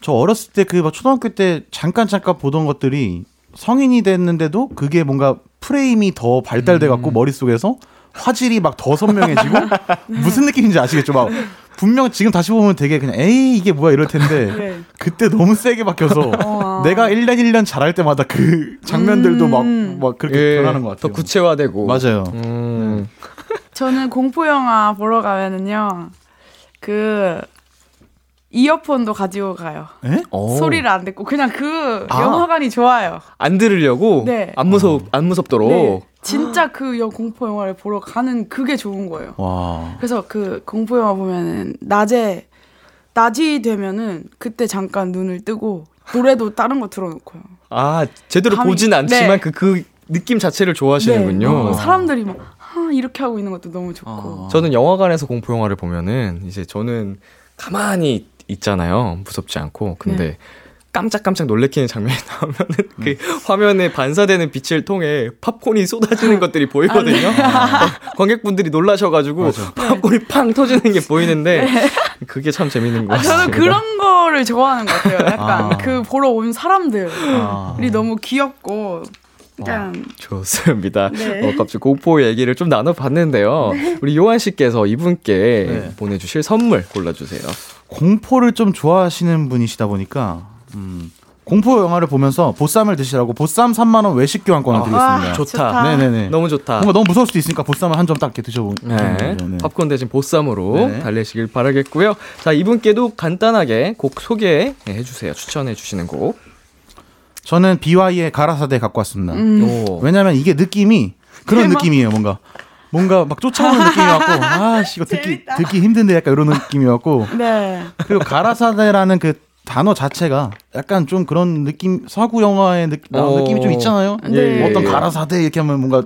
Speaker 3: 저 어렸을 때 그 초등학교 때 잠깐 잠깐 보던 것들이 성인이 됐는데도 그게 뭔가 프레임이 더 발달돼 갖고 머릿속에서 화질이 막 더 선명해지고 무슨 느낌인지 아시겠죠? 막 분명 지금 다시 보면 되게 그냥 에이 이게 뭐야 이럴 텐데
Speaker 4: 네.
Speaker 3: 그때 너무 세게 박혀서
Speaker 4: 어.
Speaker 3: 내가 1년 1년 잘할 때마다 그 장면들도 막,
Speaker 4: 음.
Speaker 3: 막 그렇게
Speaker 2: 예,
Speaker 3: 변하는 것 같아요.
Speaker 2: 더 구체화되고.
Speaker 3: 맞아요.
Speaker 2: 음.
Speaker 4: 저는 공포 영화 보러 가면은요. 그 이어폰도 가지고 가요.
Speaker 3: 예?
Speaker 2: 어.
Speaker 4: 소리를 안 듣고 그냥 그
Speaker 2: 아.
Speaker 4: 영화관이 좋아요.
Speaker 2: 안 들으려고
Speaker 4: 네.
Speaker 2: 안 무섭 안 무섭도록.
Speaker 4: 네. 진짜 그영 공포 영화를 보러 가는 그게 좋은 거예요.
Speaker 3: 와.
Speaker 4: 그래서 그 공포 영화 보면은 낮에 낮이 되면은 그때 잠깐 눈을 뜨고 노래도 다른 거 틀어놓고요.
Speaker 2: 아 제대로
Speaker 4: 감이-
Speaker 2: 보진 않지만
Speaker 4: 네.
Speaker 2: 그그 느낌 자체를 좋아하시는군요.
Speaker 4: 네, 너무 사람들이 막 하, 이렇게 하고 있는 것도 너무 좋고.
Speaker 3: 어.
Speaker 2: 저는 영화관에서 공포 영화를 보면은 이제 저는 가만히 있잖아요. 무섭지 않고. 근데
Speaker 4: 네.
Speaker 2: 깜짝깜짝 놀래키는 장면이 나오면은 그 화면에 반사되는 빛을 통해 팝콘이 쏟아지는 것들이 보이거든요. 어, 관객분들이 놀라셔가지고
Speaker 3: 맞아.
Speaker 2: 팝콘이 팡 터지는 게 보이는데 그게 참 재밌는 것
Speaker 4: 아,
Speaker 2: 같습니다.
Speaker 4: 저는 그런 거를 좋아하는 것 같아요. 약간
Speaker 3: 아.
Speaker 4: 그 보러 온 사람들이
Speaker 3: 아.
Speaker 4: 너무 귀엽고 약간
Speaker 2: 좋습니다.
Speaker 4: 네.
Speaker 2: 어, 갑자기 공포 얘기를 좀 나눠봤는데요. 우리 요한 씨께서 이분께
Speaker 3: 네.
Speaker 2: 보내주실 선물 골라주세요.
Speaker 3: 공포를 좀 좋아하시는 분이시다 보니까 음, 공포 영화를 보면서 보쌈을 드시라고 보쌈 3만 원 외식 교환권을
Speaker 2: 아,
Speaker 3: 드리겠습니다.
Speaker 2: 좋다.
Speaker 4: 좋다.
Speaker 3: 네네네.
Speaker 2: 너무 좋다.
Speaker 3: 뭔가 너무 무서울 수도 있으니까 보쌈을 한 점 딱 이렇게 드셔보는
Speaker 2: 네.
Speaker 3: 네.
Speaker 2: 팝콘 대신 보쌈으로
Speaker 3: 네.
Speaker 2: 달래시길 바라겠고요. 자, 이분께도 간단하게 곡 소개해 주세요. 추천해 주시는 곡.
Speaker 3: 저는 BY의 가라사대 갖고 왔습니다.
Speaker 4: 음.
Speaker 2: 오.
Speaker 3: 왜냐면 이게 느낌이 그런
Speaker 4: 대박.
Speaker 3: 느낌이에요. 뭔가 뭔가 막 쫓아오는 느낌이었고 아씨 이거 듣기
Speaker 4: 재밌다.
Speaker 3: 듣기 힘든데 약간 이런 느낌이었고
Speaker 4: 네.
Speaker 3: 그리고 가라사대라는 그 단어 자체가 약간 좀 그런 느낌 서구 영화의 느, 나온
Speaker 2: 어.
Speaker 3: 느낌이 좀 있잖아요.
Speaker 4: 네.
Speaker 3: 어떤 가라사대 이렇게 하면 뭔가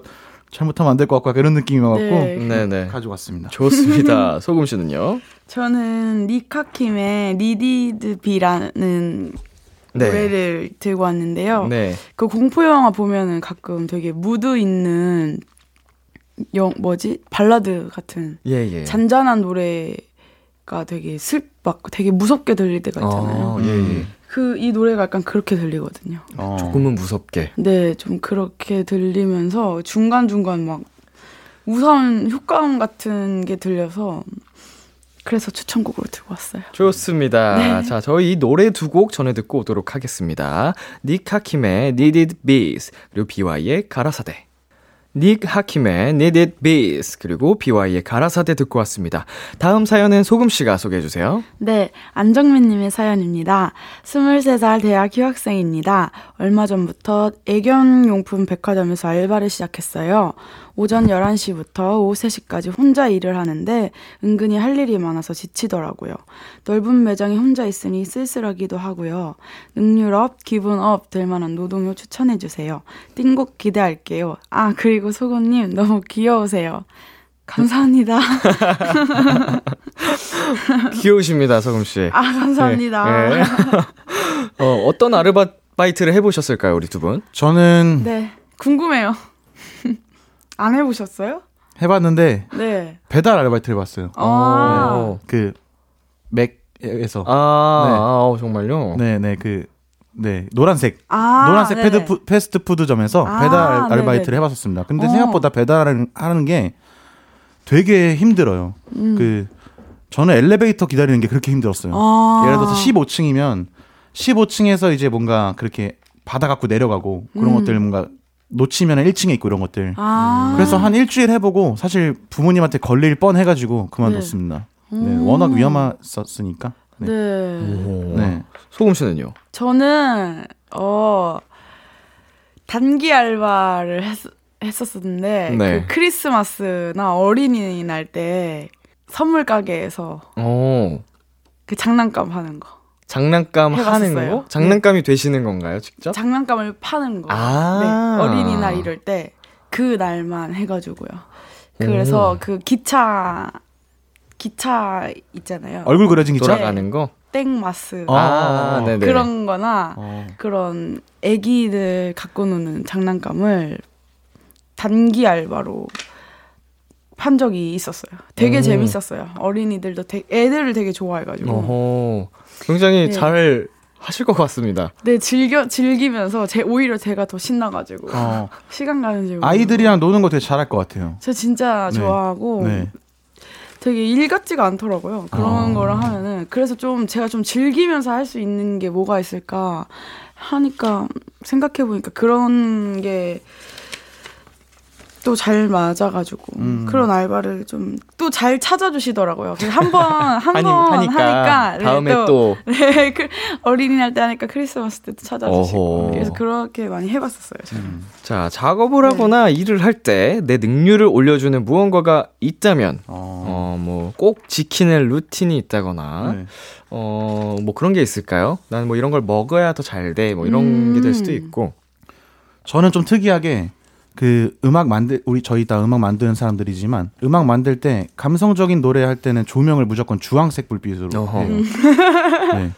Speaker 3: 잘못하면 안 될 것 같고 약간 이런 느낌이어갖고
Speaker 4: 네.
Speaker 2: 네네.
Speaker 3: 가져왔습니다.
Speaker 2: 좋습니다. 소금 씨는요?
Speaker 4: 저는 니카킴의 Needed Be라는
Speaker 2: 네.
Speaker 4: 노래를 들고 왔는데요.
Speaker 2: 네.
Speaker 4: 그 공포 영화 보면은 가끔 되게 무드 있는 영 뭐지 발라드 같은
Speaker 2: 예, 예.
Speaker 4: 잔잔한 노래가 되게 슬막 되게 무섭게 들릴 때가 있잖아요.
Speaker 2: 아, 예, 예.
Speaker 4: 그 이 노래가 약간 그렇게 들리거든요.
Speaker 3: 어.
Speaker 2: 조금은 무섭게.
Speaker 4: 네, 좀 그렇게 들리면서 중간 중간 막 무서운 효과음 같은 게 들려서 그래서 추천곡으로 들고 왔어요.
Speaker 2: 좋습니다.
Speaker 4: 네.
Speaker 2: 자, 저희 이 노래 두 곡 전해 듣고 오도록 하겠습니다. 닉 하킴의 Needed Bees 그리고 BY의 가라사대. 닉 하킴의 Needed Bees 그리고 BY의 가라사대 듣고 왔습니다. 다음 사연은 소금 씨가 소개해 주세요.
Speaker 4: 네, 안정민 님의 사연입니다. 23살 대학 휴학생입니다. 얼마 전부터 애견 용품 백화점에서 알바를 시작했어요. 오전 11시부터 오후 3시까지 혼자 일을 하는데 은근히 할 일이 많아서 지치더라고요. 넓은 매장에 혼자 있으니 쓸쓸하기도 하고요. 능률업, 기분업 될 만한 노동요 추천해주세요. 띵곡 기대할게요. 아, 그리고 소금님 너무 귀여우세요. 감사합니다.
Speaker 2: 귀여우십니다, 소금 씨.
Speaker 4: 아, 감사합니다.
Speaker 2: 네. 어, 어떤 아르바이트를 해보셨을까요, 우리 두 분?
Speaker 3: 저는
Speaker 4: 네, 궁금해요. 안 해보셨어요?
Speaker 3: 해봤는데
Speaker 4: 네.
Speaker 3: 배달 아르바이트를 해봤어요.
Speaker 4: 아,
Speaker 2: 어.
Speaker 3: 그 맥에서
Speaker 2: 아,
Speaker 3: 네.
Speaker 2: 아, 어, 정말요?
Speaker 3: 네네 그 네, 노란색
Speaker 4: 아,
Speaker 3: 노란색. 패드 푸, 패스트푸드점에서
Speaker 4: 아,
Speaker 3: 배달. 아르바이트를 해봤었습니다. 근데
Speaker 4: 어.
Speaker 3: 생각보다 배달을 하는 게 되게 힘들어요.
Speaker 4: 음.
Speaker 3: 그 저는 엘리베이터 기다리는 게 그렇게 힘들었어요.
Speaker 4: 아.
Speaker 3: 예를 들어서 15층이면 15층에서 이제 뭔가 그렇게 받아 갖고 내려가고 그런
Speaker 4: 음.
Speaker 3: 것들 뭔가 놓치면 1층에 있고 이런 것들.
Speaker 4: 아.
Speaker 3: 그래서 한 일주일 해보고 사실 부모님한테 걸릴 뻔 해가지고 그만뒀습니다. 네.
Speaker 4: 음.
Speaker 3: 워낙 위험했었으니까. 네.
Speaker 4: 네.
Speaker 2: 오.
Speaker 3: 네.
Speaker 2: 소금 씨는요?
Speaker 4: 저는 어 단기 알바를 했, 했었었는데
Speaker 2: 네.
Speaker 4: 그 크리스마스나 어린이날 때 선물 가게에서
Speaker 2: 오.
Speaker 4: 그 장난감 하는 거.
Speaker 2: 장난감 하는
Speaker 4: 해봤었어요.
Speaker 2: 거? 장난감이 되시는 건가요, 직접?
Speaker 4: 장난감을 파는 거.
Speaker 2: 아.
Speaker 4: 네. 어린이날 이럴 때 그 날만 해가지고요. 그래서
Speaker 2: 오.
Speaker 4: 그 기차 기차 있잖아요.
Speaker 3: 얼굴 그려진 기차.
Speaker 2: 돌아가는 거?
Speaker 4: 땡마스
Speaker 3: 어.
Speaker 2: 아, 네네.
Speaker 4: 그런 거나
Speaker 3: 어.
Speaker 4: 그런 애기들 갖고 노는 장난감을 단기 알바로 판 적이 있었어요. 되게
Speaker 2: 오.
Speaker 4: 재밌었어요. 어린이들도 되게, 애들을 되게 좋아해가지고.
Speaker 2: 어허. 굉장히
Speaker 4: 네.
Speaker 2: 잘 하실 것 같습니다.
Speaker 4: 네, 즐겨, 즐기면서 제, 오히려 제가 더 신나가지고.
Speaker 3: 어.
Speaker 4: 시간 가는 줄.
Speaker 3: 아이들이랑 노는 거 되게 잘할 것 같아요.
Speaker 4: 저 진짜
Speaker 3: 네.
Speaker 4: 좋아하고
Speaker 3: 네.
Speaker 4: 되게 일 같지가 않더라고요. 그런
Speaker 2: 아.
Speaker 4: 거를 하면은 그래서 좀 제가 좀 즐기면서 할 수 있는 게 뭐가 있을까 하니까 생각해 보니까 그런 게 또 잘 맞아가지고
Speaker 3: 음.
Speaker 4: 그런 알바를 좀 또 잘 찾아주시더라고요. 한번 한
Speaker 2: 아니,
Speaker 4: 번
Speaker 2: 하니까,
Speaker 4: 하니까 네,
Speaker 2: 다음에 또
Speaker 4: 네, 그 어린이날 때 하니까 크리스마스 때도 찾아주시고
Speaker 2: 어허.
Speaker 4: 그래서 그렇게 많이 해봤었어요. 저는.
Speaker 2: 자, 작업을 하거나 일을 할 때 내 능률을 올려주는 무언가가 있다면,
Speaker 3: 어.
Speaker 2: 어, 뭐, 꼭 지키는 루틴이 있다거나,
Speaker 3: 네.
Speaker 2: 어, 뭐 그런 게 있을까요? 나는 뭐 이런 걸 먹어야 더 잘 돼, 뭐 이런
Speaker 4: 음.
Speaker 2: 게될 수도 있고.
Speaker 3: 저는 좀 특이하게 그 음악 만들 우리 저희 다 음악 만드는 사람들이지만 음악 만들 때 감성적인 노래 할 때는 조명을 무조건 주황색 불빛으로
Speaker 2: 어허.
Speaker 3: 해요. 네.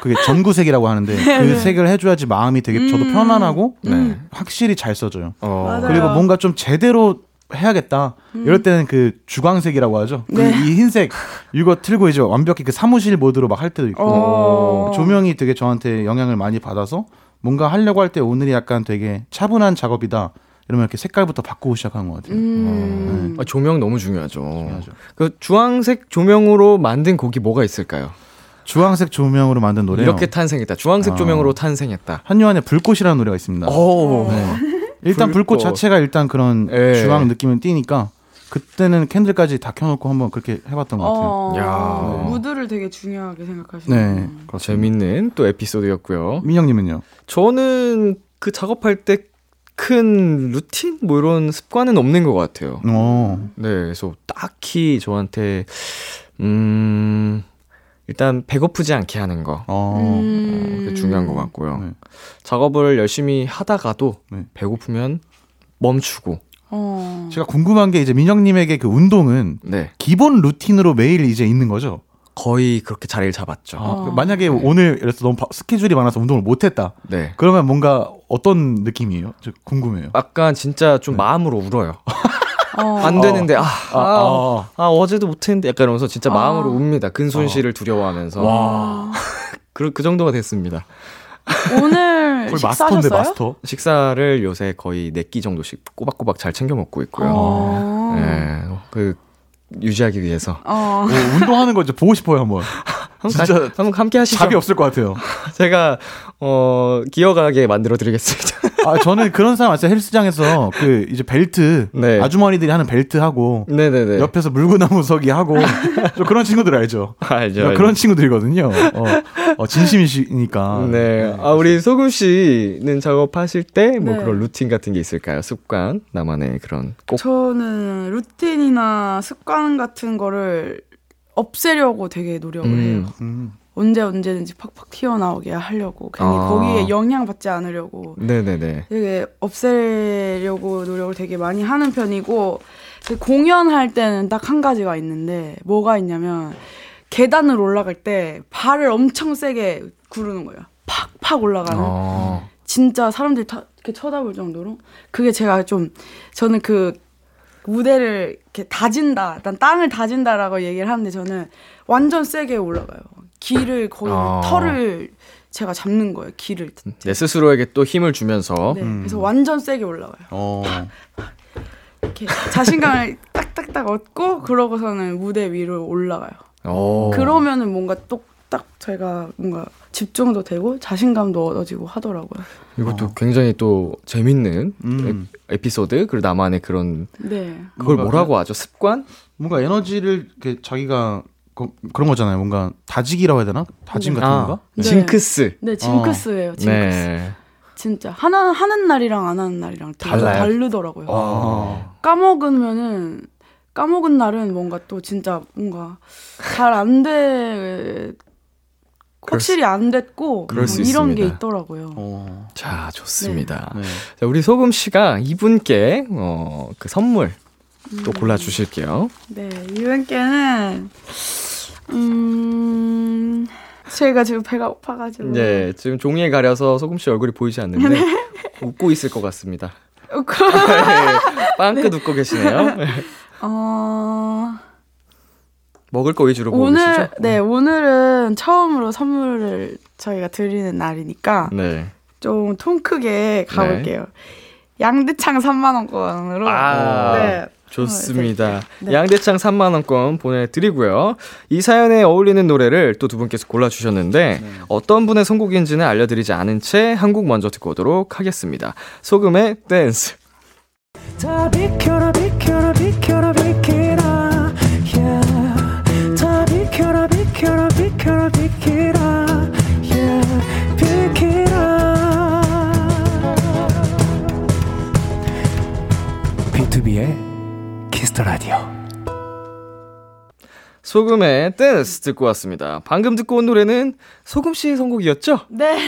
Speaker 3: 그게 전구색이라고 하는데 그 색을 해줘야지 마음이 되게 저도
Speaker 4: 음.
Speaker 3: 편안하고
Speaker 2: 네.
Speaker 3: 확실히 잘 써져요.
Speaker 2: 어.
Speaker 3: 그리고 뭔가 좀 제대로 해야겠다. 이럴 때는 그 주광색이라고 하죠. 그
Speaker 4: 네.
Speaker 3: 이 흰색 이거 틀고 이제 완벽히 그 사무실 모드로 막 할 때도 있고
Speaker 4: 어.
Speaker 3: 조명이 되게 저한테 영향을 많이 받아서 뭔가 하려고 할 때 오늘이 약간 되게 차분한 작업이다. 이러면 이렇게 색깔부터 바꾸고 시작하는 것 같아요.
Speaker 4: 음.
Speaker 2: 아, 조명 너무 중요하죠.
Speaker 3: 중요하죠.
Speaker 2: 그 주황색 조명으로 만든 곡이 뭐가 있을까요?
Speaker 3: 주황색 조명으로 만든 노래요.
Speaker 2: 이렇게 탄생했다. 주황색
Speaker 3: 아.
Speaker 2: 조명으로 탄생했다.
Speaker 3: 한요한의 불꽃이라는 노래가 있습니다.
Speaker 2: 오.
Speaker 3: 네. 일단 불꽃.
Speaker 2: 불꽃.
Speaker 3: 자체가 일단 그런
Speaker 2: 예.
Speaker 3: 주황 느낌을 띠니까 그때는 캔들까지 다 켜놓고 한번 그렇게 해봤던 것 같아요.
Speaker 4: 어,
Speaker 2: 야.
Speaker 4: 무드를 되게 중요하게 생각하시네요.
Speaker 3: 네.
Speaker 2: 재밌는 또 에피소드였고요.
Speaker 3: 민영님은요?
Speaker 2: 저는 그 작업할 때 큰 루틴 뭐 이런 습관은 없는 것 같아요.
Speaker 3: 어.
Speaker 2: 네, 그래서 딱히 저한테 음 일단 배고프지 않게 하는 거
Speaker 3: 어.
Speaker 4: 음.
Speaker 2: 그게 중요한 것 같고요.
Speaker 3: 네.
Speaker 2: 작업을 열심히 하다가도
Speaker 3: 네.
Speaker 2: 배고프면 멈추고
Speaker 4: 어.
Speaker 3: 제가 궁금한 게 이제 민영님에게 그 운동은
Speaker 2: 네
Speaker 3: 기본 루틴으로 매일 이제 있는 거죠.
Speaker 2: 거의 그렇게 자리를 잡았죠.
Speaker 4: 어.
Speaker 3: 그 만약에 오늘 이래서 너무 바- 스케줄이 많아서 운동을 못했다.
Speaker 2: 네.
Speaker 3: 그러면 뭔가 어떤 느낌이에요? 저 궁금해요.
Speaker 2: 약간 진짜 좀
Speaker 3: 네.
Speaker 2: 마음으로 울어요.
Speaker 4: 어.
Speaker 2: 안 되는데 아, 아,
Speaker 3: 아,
Speaker 2: 아, 어제도 못했는데 약간 이러면서 진짜
Speaker 4: 아.
Speaker 2: 마음으로 웁니다. 근손 실을 두려워하면서
Speaker 3: 와.
Speaker 2: 그, 그 정도가 됐습니다.
Speaker 4: 오늘
Speaker 3: 거의 마스터인데
Speaker 4: 식사하셨어요?
Speaker 3: 마스터.
Speaker 2: 식사를 요새 거의 네끼 정도씩 꼬박꼬박 잘 챙겨 먹고 있고요.
Speaker 4: 어.
Speaker 2: 네, 그 유지하기 위해서
Speaker 4: 어.
Speaker 3: 오, 운동하는 거 이제 보고 싶어요 한번.
Speaker 2: 한번,
Speaker 3: 진짜
Speaker 2: 가- 한번 함께 하시죠.
Speaker 3: 답이 없을 것 같아요.
Speaker 2: 제가 어 기어가게 만들어 드리겠습니다.
Speaker 3: 아 저는 그런 사람 아세요? 헬스장에서 그 이제 벨트
Speaker 2: 네.
Speaker 3: 아주머니들이 하는 벨트 하고
Speaker 2: 네네네.
Speaker 3: 옆에서 물구나무 서기 하고 저 그런 친구들 알죠?
Speaker 2: 알죠.
Speaker 3: 그런 친구들이거든요. 어, 어, 진심이시니까.
Speaker 2: 네. 아 우리 소금 씨는 작업하실 때뭐
Speaker 4: 네.
Speaker 2: 그런 루틴 같은 게 있을까요? 습관 나만의 그런 꼭.
Speaker 4: 저는 루틴이나 습관 같은 거를 없애려고 되게 노력을
Speaker 2: 음.
Speaker 4: 해요.
Speaker 3: 음.
Speaker 4: 언제 언제든지 팍팍 튀어나오게 하려고 괜히
Speaker 2: 아.
Speaker 4: 거기에 영향받지 않으려고
Speaker 2: 네네네.
Speaker 4: 되게 없애려고 노력을 되게 많이 하는 편이고 그 공연할 때는 딱 한 가지가 있는데 뭐가 있냐면 계단을 올라갈 때 발을 엄청 세게 구르는 거예요. 팍팍 올라가는.
Speaker 2: 어.
Speaker 4: 진짜 사람들이 다 이렇게 쳐다볼 정도로 그게 제가 좀 저는 그 무대를 이렇게 다진다, 일단 땅을 다진다라고 얘기를 하는데 저는 완전 세게 올라가요. 길을 거의
Speaker 2: 아.
Speaker 4: 털을 제가 잡는 거예요. 길을.
Speaker 2: 내 스스로에게 또 힘을 주면서
Speaker 4: 네,
Speaker 3: 음.
Speaker 4: 그래서 완전 세게 올라가요.
Speaker 3: 어.
Speaker 4: 이렇게 자신감을 딱딱딱 얻고 그러고서는 무대 위로 올라가요.
Speaker 2: 어.
Speaker 4: 그러면은 뭔가 똑딱 제가 뭔가 집중도 되고 자신감도 얻어지고 하더라고요.
Speaker 2: 이것도 굉장히 또 재밌는
Speaker 3: 음.
Speaker 2: 에, 에피소드 그리고 나만의 그런
Speaker 4: 네.
Speaker 2: 그걸
Speaker 3: 뭔가
Speaker 2: 뭐라고 하죠? 습관?
Speaker 3: 뭔가 에너지를 이렇게 자기가 그, 런 거잖아요. 뭔가 다지기라고 해야 되나? 다짐
Speaker 4: 네.
Speaker 3: 같은
Speaker 2: 아,
Speaker 3: 건가?
Speaker 4: 네.
Speaker 2: 징크스.
Speaker 4: 네, 징크스예요. 징크스.
Speaker 2: 네.
Speaker 4: 진짜 하나 하는 날이랑 안 하는 날이랑
Speaker 2: 달라요?
Speaker 4: 다르더라고요.
Speaker 2: 어.
Speaker 4: 까먹으면은 까먹은 날은 뭔가 또 진짜 뭔가 잘 안 돼. 확실히 안 됐고
Speaker 2: 그럴
Speaker 4: 수뭐 이런 게
Speaker 2: 있습니다.
Speaker 4: 있더라고요.
Speaker 3: 어.
Speaker 2: 자, 좋습니다.
Speaker 3: 네.
Speaker 2: 자, 우리 소금 씨가 이분께 어, 그 선물 또 골라 주실게요.
Speaker 4: 네, 이분께는 음 제가 지금 배가 고파가지고
Speaker 2: 네, 지금 종이에 가려서 소금 씨 얼굴이 보이지 않는데 웃고 있을 것 같습니다. 네, 빵긋 웃고 계시네요. 네.
Speaker 4: 어
Speaker 2: 먹을 거 위주로
Speaker 4: 오늘
Speaker 2: 계시죠?
Speaker 4: 네 오늘은 처음으로 선물을 저희가 드리는 날이니까
Speaker 2: 네.
Speaker 4: 좀통 크게 가볼게요. 양대창 3만 원권으로
Speaker 2: 아.
Speaker 4: 네
Speaker 2: 좋습니다.
Speaker 4: 네.
Speaker 2: 양대창 3만 원권 보내드리고요. 이 사연에 어울리는 노래를 또 두 분께서 골라주셨는데, 어떤 분의 선곡인지는 알려드리지 않은 채 한국 먼저 듣고 오도록 하겠습니다. 소금의 댄스.
Speaker 1: 다 비켜라 비켜라 비켜라 비켜라 yeah. 다 비켜라 비켜라 비켜라 비켜라 yeah. 비켜라 B2B의 키스터 라디오
Speaker 2: 소금의 댄스 듣고 왔습니다. 방금 듣고 온 노래는 소금 씨의 선곡이었죠?
Speaker 4: 네.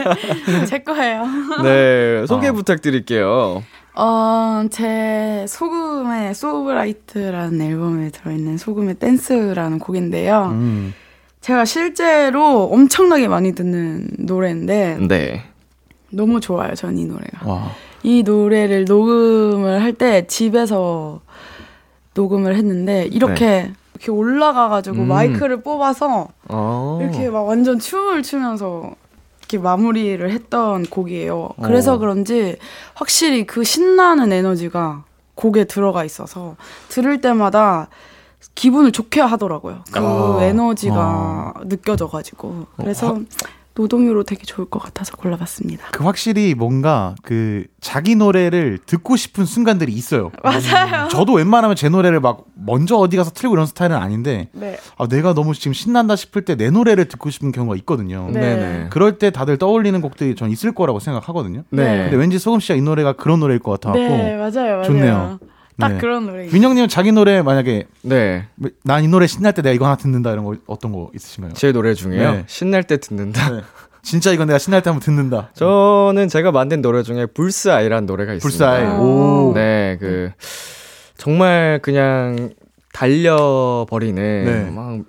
Speaker 4: 제 거예요.
Speaker 2: 네, 소개
Speaker 3: 아.
Speaker 2: 부탁드릴게요.
Speaker 4: 어, 제 소금의 Sobright라는 앨범에 들어있는 소금의 댄스라는 곡인데요.
Speaker 3: 음.
Speaker 4: 제가 실제로 엄청나게 많이 듣는 노래인데
Speaker 2: 네.
Speaker 4: 너무 좋아요, 전 이 노래가.
Speaker 3: 와.
Speaker 4: 이 노래를 녹음을 할 때 집에서 녹음을 했는데 이렇게 이렇게 올라가가지고
Speaker 2: 음.
Speaker 4: 마이크를 뽑아서
Speaker 2: 어.
Speaker 4: 이렇게 막 완전 춤을 추면서 이렇게 마무리를 했던 곡이에요. 그래서
Speaker 3: 어.
Speaker 4: 그런지 확실히 그 신나는 에너지가 곡에 들어가 있어서 들을 때마다 기분을 좋게 하더라고요. 그
Speaker 2: 아.
Speaker 4: 에너지가 느껴져가지고 그래서
Speaker 2: 어.
Speaker 4: 노동요로 되게 좋을 것 같아서 골라봤습니다.
Speaker 3: 그 확실히 뭔가 그 자기 노래를 듣고 싶은 순간들이 있어요.
Speaker 4: 맞아요.
Speaker 3: 저도 웬만하면 제 노래를 막 먼저 어디 가서 틀고 이런 스타일은 아닌데
Speaker 4: 네.
Speaker 3: 아, 내가 너무 지금 신난다 싶을 때 내 노래를 듣고 싶은 경우가 있거든요.
Speaker 4: 네.
Speaker 2: 네네.
Speaker 3: 그럴 때 다들 떠올리는 곡들이 전 있을 거라고 생각하거든요.
Speaker 2: 네.
Speaker 3: 근데 왠지 소금 씨가 이 노래가 그런 노래일 것 같아갖고
Speaker 4: 네, 맞아요, 맞아요.
Speaker 3: 좋네요.
Speaker 4: 딱
Speaker 3: 네.
Speaker 4: 그런 노래.
Speaker 3: 민영님 자기 노래 만약에
Speaker 2: 네.
Speaker 3: 난 이 노래 신날 때 내가 이거 하나 듣는다 이런 거 어떤 거 있으신가요?
Speaker 2: 제 노래 중에요.
Speaker 3: 네.
Speaker 2: 신날 때 듣는다.
Speaker 3: 네. 진짜 이건 내가 신날 때 한번 듣는다.
Speaker 2: 저는 제가 만든 노래 중에 불스 아이라는 노래가 있습니다.
Speaker 3: 불사의
Speaker 4: 아.
Speaker 3: 오.
Speaker 2: 네, 그 정말 그냥 달려버리는
Speaker 3: 네.
Speaker 2: 막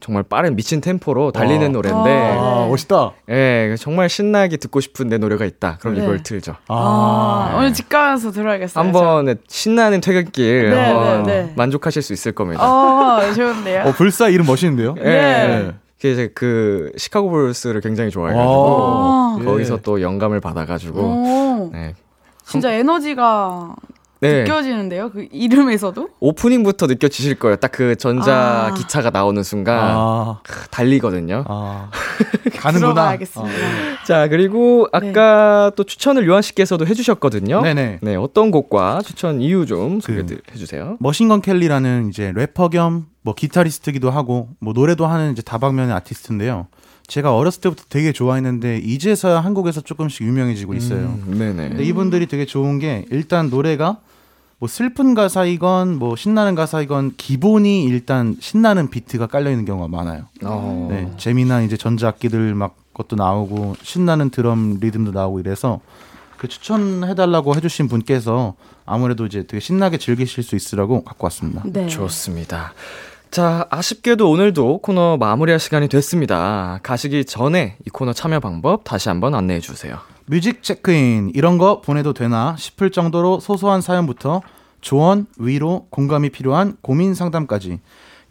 Speaker 2: 정말 빠른 미친 템포로 달리는
Speaker 3: 와.
Speaker 2: 노래인데,
Speaker 3: 아,
Speaker 4: 네.
Speaker 3: 멋있다.
Speaker 2: 예, 정말 신나게 듣고 싶은 내 노래가 있다. 그럼
Speaker 4: 네.
Speaker 2: 이걸 틀죠.
Speaker 4: 아,
Speaker 3: 아.
Speaker 4: 오늘 집 가서 들어야겠어요.
Speaker 2: 한 번에 신나는 퇴근길
Speaker 4: 네,
Speaker 2: 한번
Speaker 4: 네, 네.
Speaker 2: 만족하실 수 있을 겁니다.
Speaker 4: 어, 좋은데요.
Speaker 3: 어, 불사 이름 멋있는데요?
Speaker 2: 예.
Speaker 4: 네.
Speaker 2: 그 이제 그 시카고 불스를 굉장히 좋아해가지고
Speaker 4: 아.
Speaker 2: 거기서
Speaker 3: 예.
Speaker 2: 또 영감을 받아가지고
Speaker 4: 오,
Speaker 2: 네.
Speaker 4: 진짜 에너지가
Speaker 2: 네.
Speaker 4: 느껴지는데요. 그 이름에서도.
Speaker 2: 오프닝부터 느껴지실 거예요. 딱 그 전자
Speaker 4: 아.
Speaker 2: 기차가 나오는 순간
Speaker 3: 아,
Speaker 2: 크, 달리거든요.
Speaker 3: 아. 가는구나.
Speaker 4: 들어가야겠습니다.
Speaker 2: 자 그리고 아까 또 추천을 요한 씨께서도 해주셨거든요.
Speaker 3: 아. 네네.
Speaker 2: 네 어떤 곡과 추천 이유 좀
Speaker 3: 그-
Speaker 2: 소개해주세요.
Speaker 3: 머신건 켈리라는 이제 래퍼 겸 뭐 기타리스트기도 하고 뭐 노래도 하는 이제 다방면의 아티스트인데요. 제가 어렸을 때부터 되게 좋아했는데 이제서야 한국에서 조금씩 유명해지고 있어요.
Speaker 2: 음, 네네.
Speaker 3: 근데 이분들이 되게 좋은 게 일단 노래가 뭐 슬픈 가사이건 뭐 신나는 가사이건 기본이 일단 신나는 비트가 깔려 있는 경우가 많아요.
Speaker 2: 어.
Speaker 3: 네, 재미난 이제 전자악기들 막 것도 나오고 신나는 드럼 리듬도 나오고 이래서 그 추천해달라고 해주신 분께서 아무래도 이제 되게 신나게 즐기실 수 있으라고 갖고 왔습니다.
Speaker 4: 네.
Speaker 2: 좋습니다. 자, 아쉽게도 오늘도 코너 마무리할 시간이 됐습니다. 가시기 전에 이 코너 참여 방법 다시 한번 안내해 주세요.
Speaker 3: 뮤직 체크인 이런 거 보내도 되나 싶을 정도로 소소한 사연부터 조언, 위로, 공감이 필요한 고민 상담까지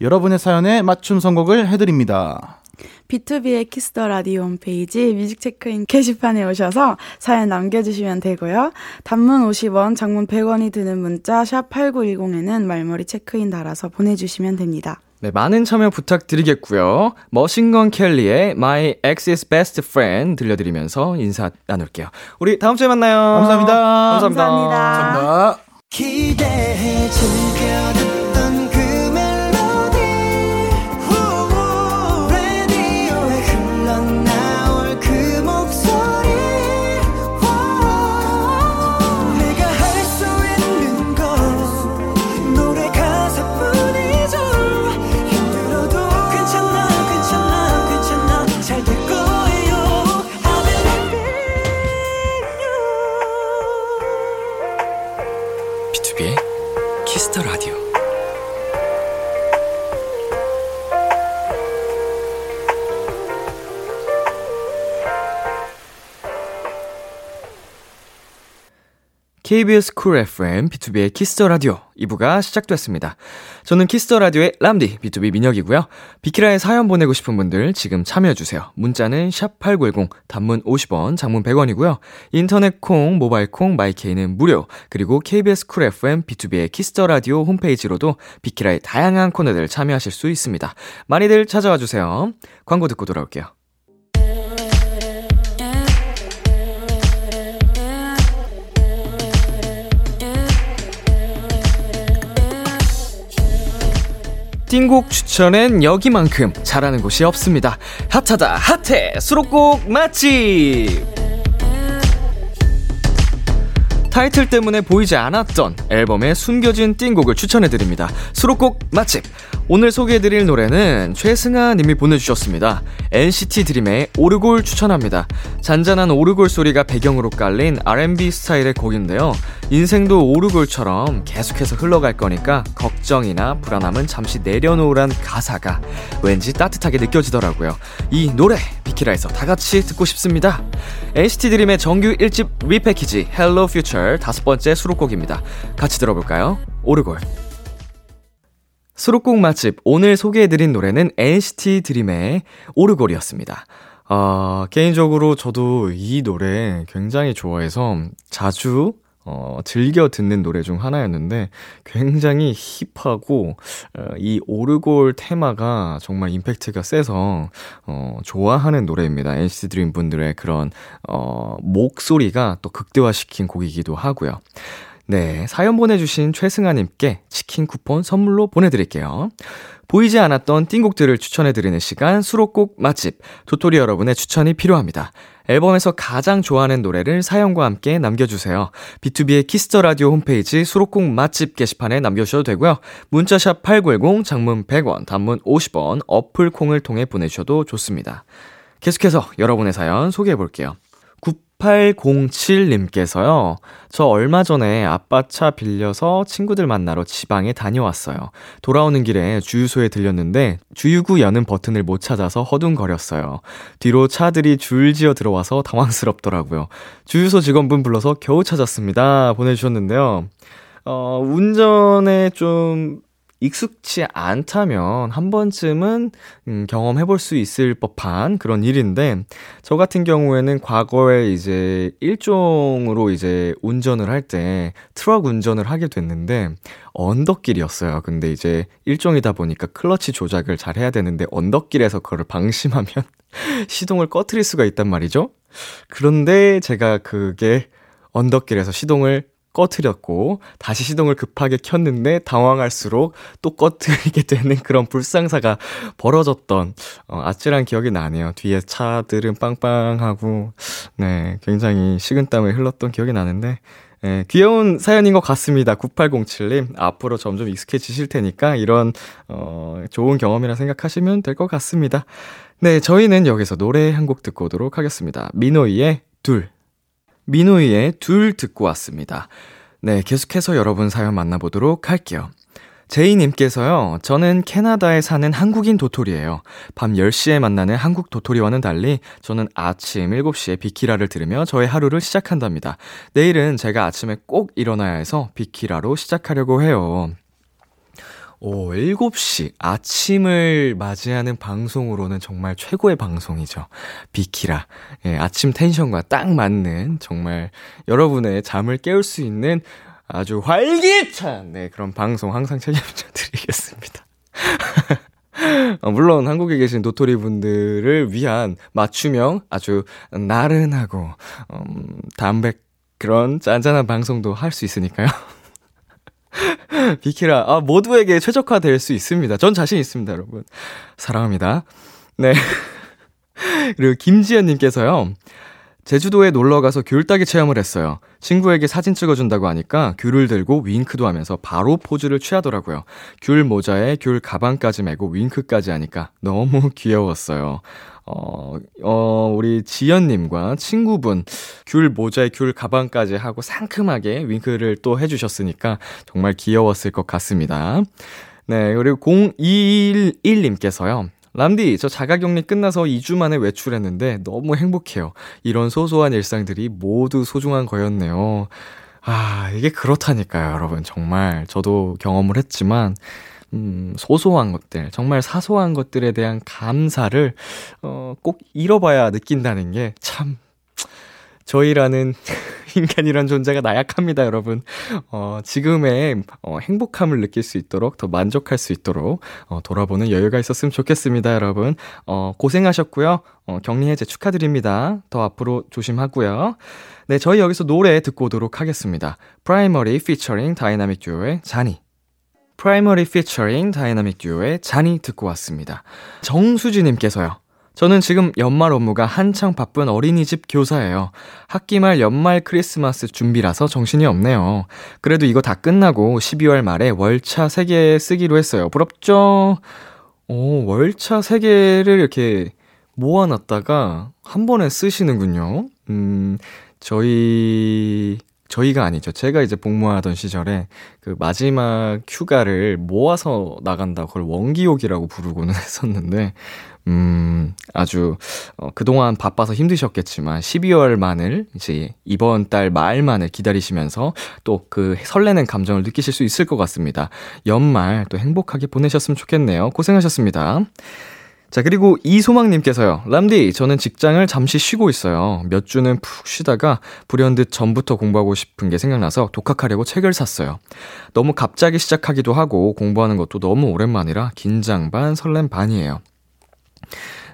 Speaker 3: 여러분의 사연에 맞춤 선곡을 해드립니다.
Speaker 4: B2B의 키스터 라디오 홈페이지 뮤직 체크인 게시판에 오셔서 사연 남겨주시면 되고요. 단문 50원, 장문 100원이 드는 문자 샵 #8910에는 말머리 체크인 달아서 보내주시면 됩니다.
Speaker 2: 네, 많은 참여 부탁드리겠고요. 머신건 켈리의 My Ex's Best Friend 들려드리면서 인사 나눌게요. 우리 다음 주에 만나요.
Speaker 3: 감사합니다.
Speaker 2: 감사합니다.
Speaker 4: 감사합니다.
Speaker 3: 감사합니다.
Speaker 2: KBS 쿨 FM, B2B의 키스터 라디오 2부가 시작됐습니다. 저는 키스터 라디오의 람디, B2B 민혁이고요. 비키라에 사연 보내고 싶은 분들 지금 참여해주세요. 문자는 샵8910, 단문 50원, 장문 100원이고요. 인터넷 콩, 모바일 콩, my K는 무료. 그리고 KBS 쿨 FM, B2B의 키스터 라디오 홈페이지로도 비키라의 다양한 코너들 참여하실 수 있습니다. 많이들 찾아와 주세요. 광고 듣고 돌아올게요. 띵곡 추천엔 여기만큼 잘하는 곳이 없습니다. 핫하다 핫해 수록곡 맛집 타이틀 때문에 보이지 않았던 앨범의 숨겨진 띵곡을 추천해드립니다. 수록곡 맛집 오늘 소개해드릴 노래는 최승아 님이 보내주셨습니다. NCT 드림의 오르골 추천합니다. 잔잔한 오르골 소리가 배경으로 깔린 R&B 스타일의 곡인데요. 인생도 오르골처럼 계속해서 흘러갈 거니까 걱정이나 불안함은 잠시 내려놓으란 가사가 왠지 따뜻하게 느껴지더라고요. 이 노래 비키라에서 다 같이 듣고 싶습니다. NCT 드림의 정규 1집 리패키지 Hello Future 다섯 번째 수록곡입니다. 같이 들어볼까요? 오르골 수록곡 맛집 오늘 소개해드린 노래는 NCT 드림의 오르골이었습니다. 어, 개인적으로 저도 이 노래 굉장히 좋아해서 자주 어, 즐겨 듣는 노래 중 하나였는데 굉장히 힙하고 어, 이 오르골 테마가 정말 임팩트가 세서 어, 좋아하는 노래입니다. NCT 드림 분들의 그런 어, 목소리가 또 극대화시킨 곡이기도 하고요. 네, 사연 보내주신 최승아님께 치킨 쿠폰 선물로 보내드릴게요. 보이지 않았던 띵곡들을 추천해드리는 시간 수록곡 맛집 도토리 여러분의 추천이 필요합니다. 앨범에서 가장 좋아하는 노래를 사연과 함께 남겨주세요. B2B의 키스터 라디오 홈페이지 수록곡 맛집 게시판에 남겨주셔도 되고요. 문자 샵 8910 장문 100원, 단문 50원, 어플 콩을 통해 보내주셔도 좋습니다. 계속해서 여러분의 사연 소개해볼게요. 9807님께서요. 저 얼마 전에 아빠 차 빌려서 친구들 만나러 지방에 다녀왔어요. 돌아오는 길에 주유소에 들렸는데 주유구 여는 버튼을 못 찾아서 허둥거렸어요. 뒤로 차들이 줄지어 들어와서 당황스럽더라고요. 주유소 직원분 불러서 겨우 찾았습니다. 보내주셨는데요. 어, 운전에 좀 익숙치 않다면 한 번쯤은 음, 경험해 볼 수 있을 법한 그런 일인데 저 같은 경우에는 과거에 이제 일종으로 이제 운전을 할 때 트럭 운전을 하게 됐는데 언덕길이었어요. 근데 이제 일종이다 보니까 클러치 조작을 잘 해야 되는데 언덕길에서 그거를 방심하면 시동을 꺼트릴 수가 있단 말이죠. 그런데 제가 그게 언덕길에서 시동을 꺼트렸고 다시 시동을 급하게 켰는데 당황할수록 또 꺼트리게 되는 그런 불상사가 벌어졌던 어, 아찔한 기억이 나네요. 뒤에 차들은 빵빵하고 네 굉장히 식은땀을 흘렀던 기억이 나는데 예, 귀여운 사연인 것 같습니다. 9807님. 앞으로 점점 익숙해지실 테니까 이런, 어, 좋은 경험이라 생각하시면 될 것 같습니다. 네, 저희는 여기서 노래 한 곡 듣고 오도록 하겠습니다. 미노이의 둘. 민호이의 둘 듣고 왔습니다. 네, 계속해서 여러분 사연 만나보도록 할게요. 제이님께서요, 저는 캐나다에 사는 한국인 도토리예요. 밤 10시에 만나는 한국 도토리와는 달리 저는 아침 7시에 비키라를 들으며 저의 하루를 시작한답니다. 내일은 제가 아침에 꼭 일어나야 해서 비키라로 시작하려고 해요. 오, 7시 아침을 맞이하는 방송으로는 정말 최고의 방송이죠. 비키라. 예, 아침 텐션과 딱 맞는 정말 여러분의 잠을 깨울 수 있는 아주 활기찬 네, 그런 방송 항상 책임져 드리겠습니다. 어, 물론 한국에 계신 도토리 분들을 위한 맞춤형 아주 나른하고 음, 담백 그런 짠짠한 방송도 할 수 있으니까요. 비키라, 아, 모두에게 최적화될 수 있습니다. 전 자신 있습니다, 여러분. 사랑합니다. 네. 그리고 김지연님께서요. 제주도에 놀러 가서 귤 따기 체험을 했어요. 친구에게 사진 찍어준다고 하니까 귤을 들고 윙크도 하면서 바로 포즈를 취하더라고요. 귤 모자에 귤 가방까지 메고 윙크까지 하니까 너무 귀여웠어요. 어, 어, 우리 지연님과 친구분, 귤 모자에 귤 가방까지 하고 상큼하게 윙크를 또 해주셨으니까 정말 귀여웠을 것 같습니다. 네, 그리고 0211님께서요. 람디, 저 자가격리 끝나서 2주 만에 외출했는데 너무 행복해요. 이런 소소한 일상들이 모두 소중한 거였네요. 아, 이게 그렇다니까요, 여러분. 정말 저도 경험을 했지만, 음, 소소한 것들, 정말 사소한 것들에 대한 감사를, 어, 꼭 잃어봐야 느낀다는 게 참, 저희라는 인간이란 존재가 나약합니다, 여러분. 어, 지금의 어, 행복함을 느낄 수 있도록, 더 만족할 수 있도록, 어, 돌아보는 여유가 있었으면 좋겠습니다, 여러분. 어, 고생하셨고요. 어, 격리 해제 축하드립니다. 더 앞으로 조심하고요. 네, 저희 여기서 노래 듣고 오도록 하겠습니다. 프라이머리 피처링 다이나믹 듀오의 자니. 프라이머리 피처링 다이나믹 듀오의 자니 듣고 왔습니다. 정수지님께서요. 저는 지금 연말 업무가 한창 바쁜 어린이집 교사예요. 학기 말 연말 크리스마스 준비라서 정신이 없네요. 그래도 이거 다 끝나고 12월 말에 월차 3개 쓰기로 했어요. 부럽죠? 오, 월차 3개를 이렇게 모아놨다가 한 번에 쓰시는군요. 음, 저희, 저희가 아니죠. 제가 이제 복무하던 시절에 그 마지막 휴가를 모아서 나간다. 그걸 원기옥이라고 부르고는 했었는데, 음, 아주, 어, 그동안 바빠서 힘드셨겠지만, 12월만을, 이제 이번 달 말만을 기다리시면서 또 그 설레는 감정을 느끼실 수 있을 것 같습니다. 연말 또 행복하게 보내셨으면 좋겠네요. 고생하셨습니다. 자, 그리고 이소망님께서요. 람디, 저는 직장을 잠시 쉬고 있어요. 몇 주는 푹 쉬다가 불현듯 전부터 공부하고 싶은 게 생각나서 독학하려고 책을 샀어요. 너무 갑자기 시작하기도 하고 공부하는 것도 너무 오랜만이라 긴장 반, 설렘 반이에요.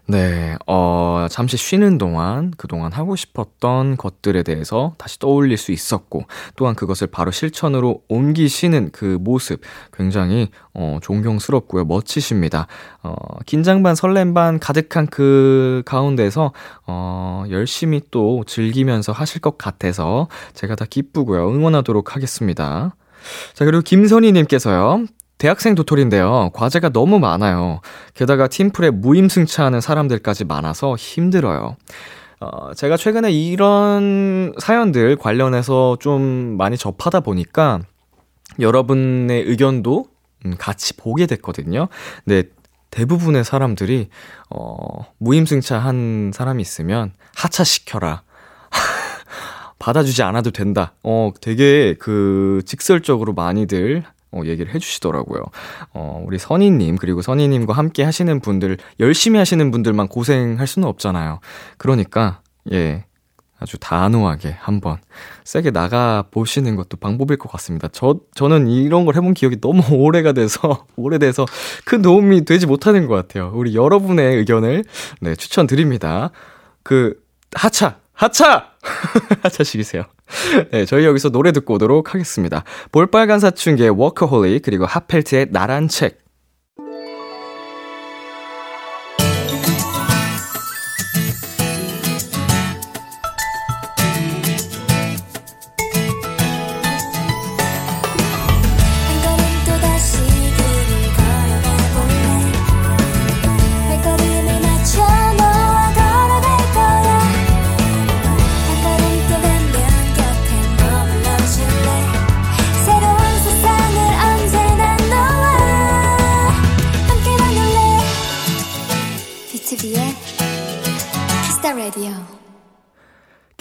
Speaker 2: 네, 어, 잠시 쉬는 동안 그동안 하고 싶었던 것들에 대해서 다시 떠올릴 수 있었고, 또한 그것을 바로 실천으로 옮기시는 그 모습 굉장히, 어, 존경스럽고요. 멋지십니다. 어, 긴장 반 설렘 반 가득한 그 가운데서, 어, 열심히 또 즐기면서 하실 것 같아서 제가 다 기쁘고요. 응원하도록 하겠습니다. 자, 그리고 김선희님께서요. 대학생 도토리인데요. 과제가 너무 많아요. 게다가 팀플에 무임승차하는 사람들까지 많아서 힘들어요. 어, 제가 최근에 이런 사연들 관련해서 좀 많이 접하다 보니까 여러분의 의견도 음, 같이 보게 됐거든요. 근데 대부분의 사람들이, 어, 무임승차 한 사람이 있으면 하차시켜라. 받아주지 않아도 된다. 어, 되게 그 직설적으로 많이들 어, 얘기를 해주시더라고요. 어, 우리 선희님, 그리고 선희님과 함께 하시는 분들, 열심히 하시는 분들만 고생할 수는 없잖아요. 그러니까, 예. 아주 단호하게 한번 세게 나가 보시는 것도 방법일 것 같습니다. 저, 저는 이런 걸 해본 기억이 너무 오래가 돼서, 오래돼서 큰 도움이 되지 못하는 것 같아요. 우리 여러분의 의견을, 네, 추천드립니다. 그, 하차! 하차! 하차시키세요. 네, 저희 여기서 노래 듣고 오도록 하겠습니다. 볼빨간 사춘기의 워커홀릭, 그리고 핫펠트의 나란 책.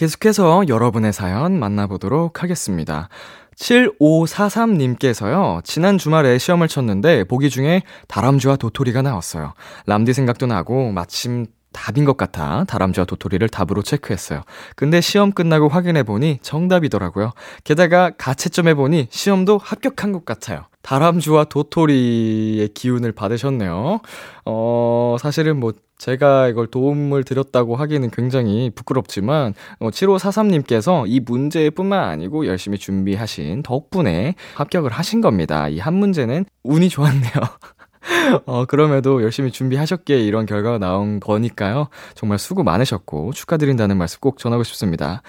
Speaker 2: 계속해서 여러분의 사연 만나보도록 하겠습니다. 7543님께서요, 지난 주말에 시험을 쳤는데, 보기 중에 다람쥐와 도토리가 나왔어요. 람디 생각도 나고, 마침 답인 것 같아 다람쥐와 도토리를 답으로 체크했어요. 근데 시험 끝나고 확인해보니 정답이더라고요. 게다가 가채점해보니 시험도 합격한 것 같아요. 다람쥐와 도토리의 기운을 받으셨네요. 어, 사실은 뭐, 제가 이걸 도움을 드렸다고 하기는 굉장히 부끄럽지만, 어, 7543님께서 이 문제뿐만 아니고 열심히 준비하신 덕분에 합격을 하신 겁니다. 이 한 문제는 운이 좋았네요. 어, 그럼에도 열심히 준비하셨기에 이런 결과가 나온 거니까요. 정말 수고 많으셨고 축하드린다는 말씀 꼭 전하고 싶습니다.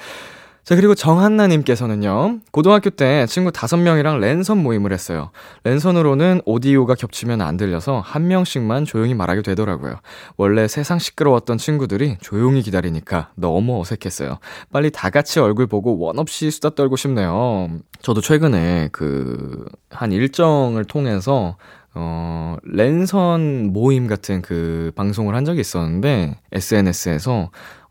Speaker 2: 자, 그리고 정한나님께서는요, 고등학교 때 친구 다섯 명이랑 랜선 모임을 했어요. 랜선으로는 오디오가 겹치면 안 들려서 한 명씩만 조용히 말하게 되더라고요. 원래 세상 시끄러웠던 친구들이 조용히 기다리니까 너무 어색했어요. 빨리 다 같이 얼굴 보고 원 없이 수다 떨고 싶네요. 저도 최근에 그, 한 일정을 통해서 어, 랜선 모임 같은 그 방송을 한 적이 있었는데, SNS에서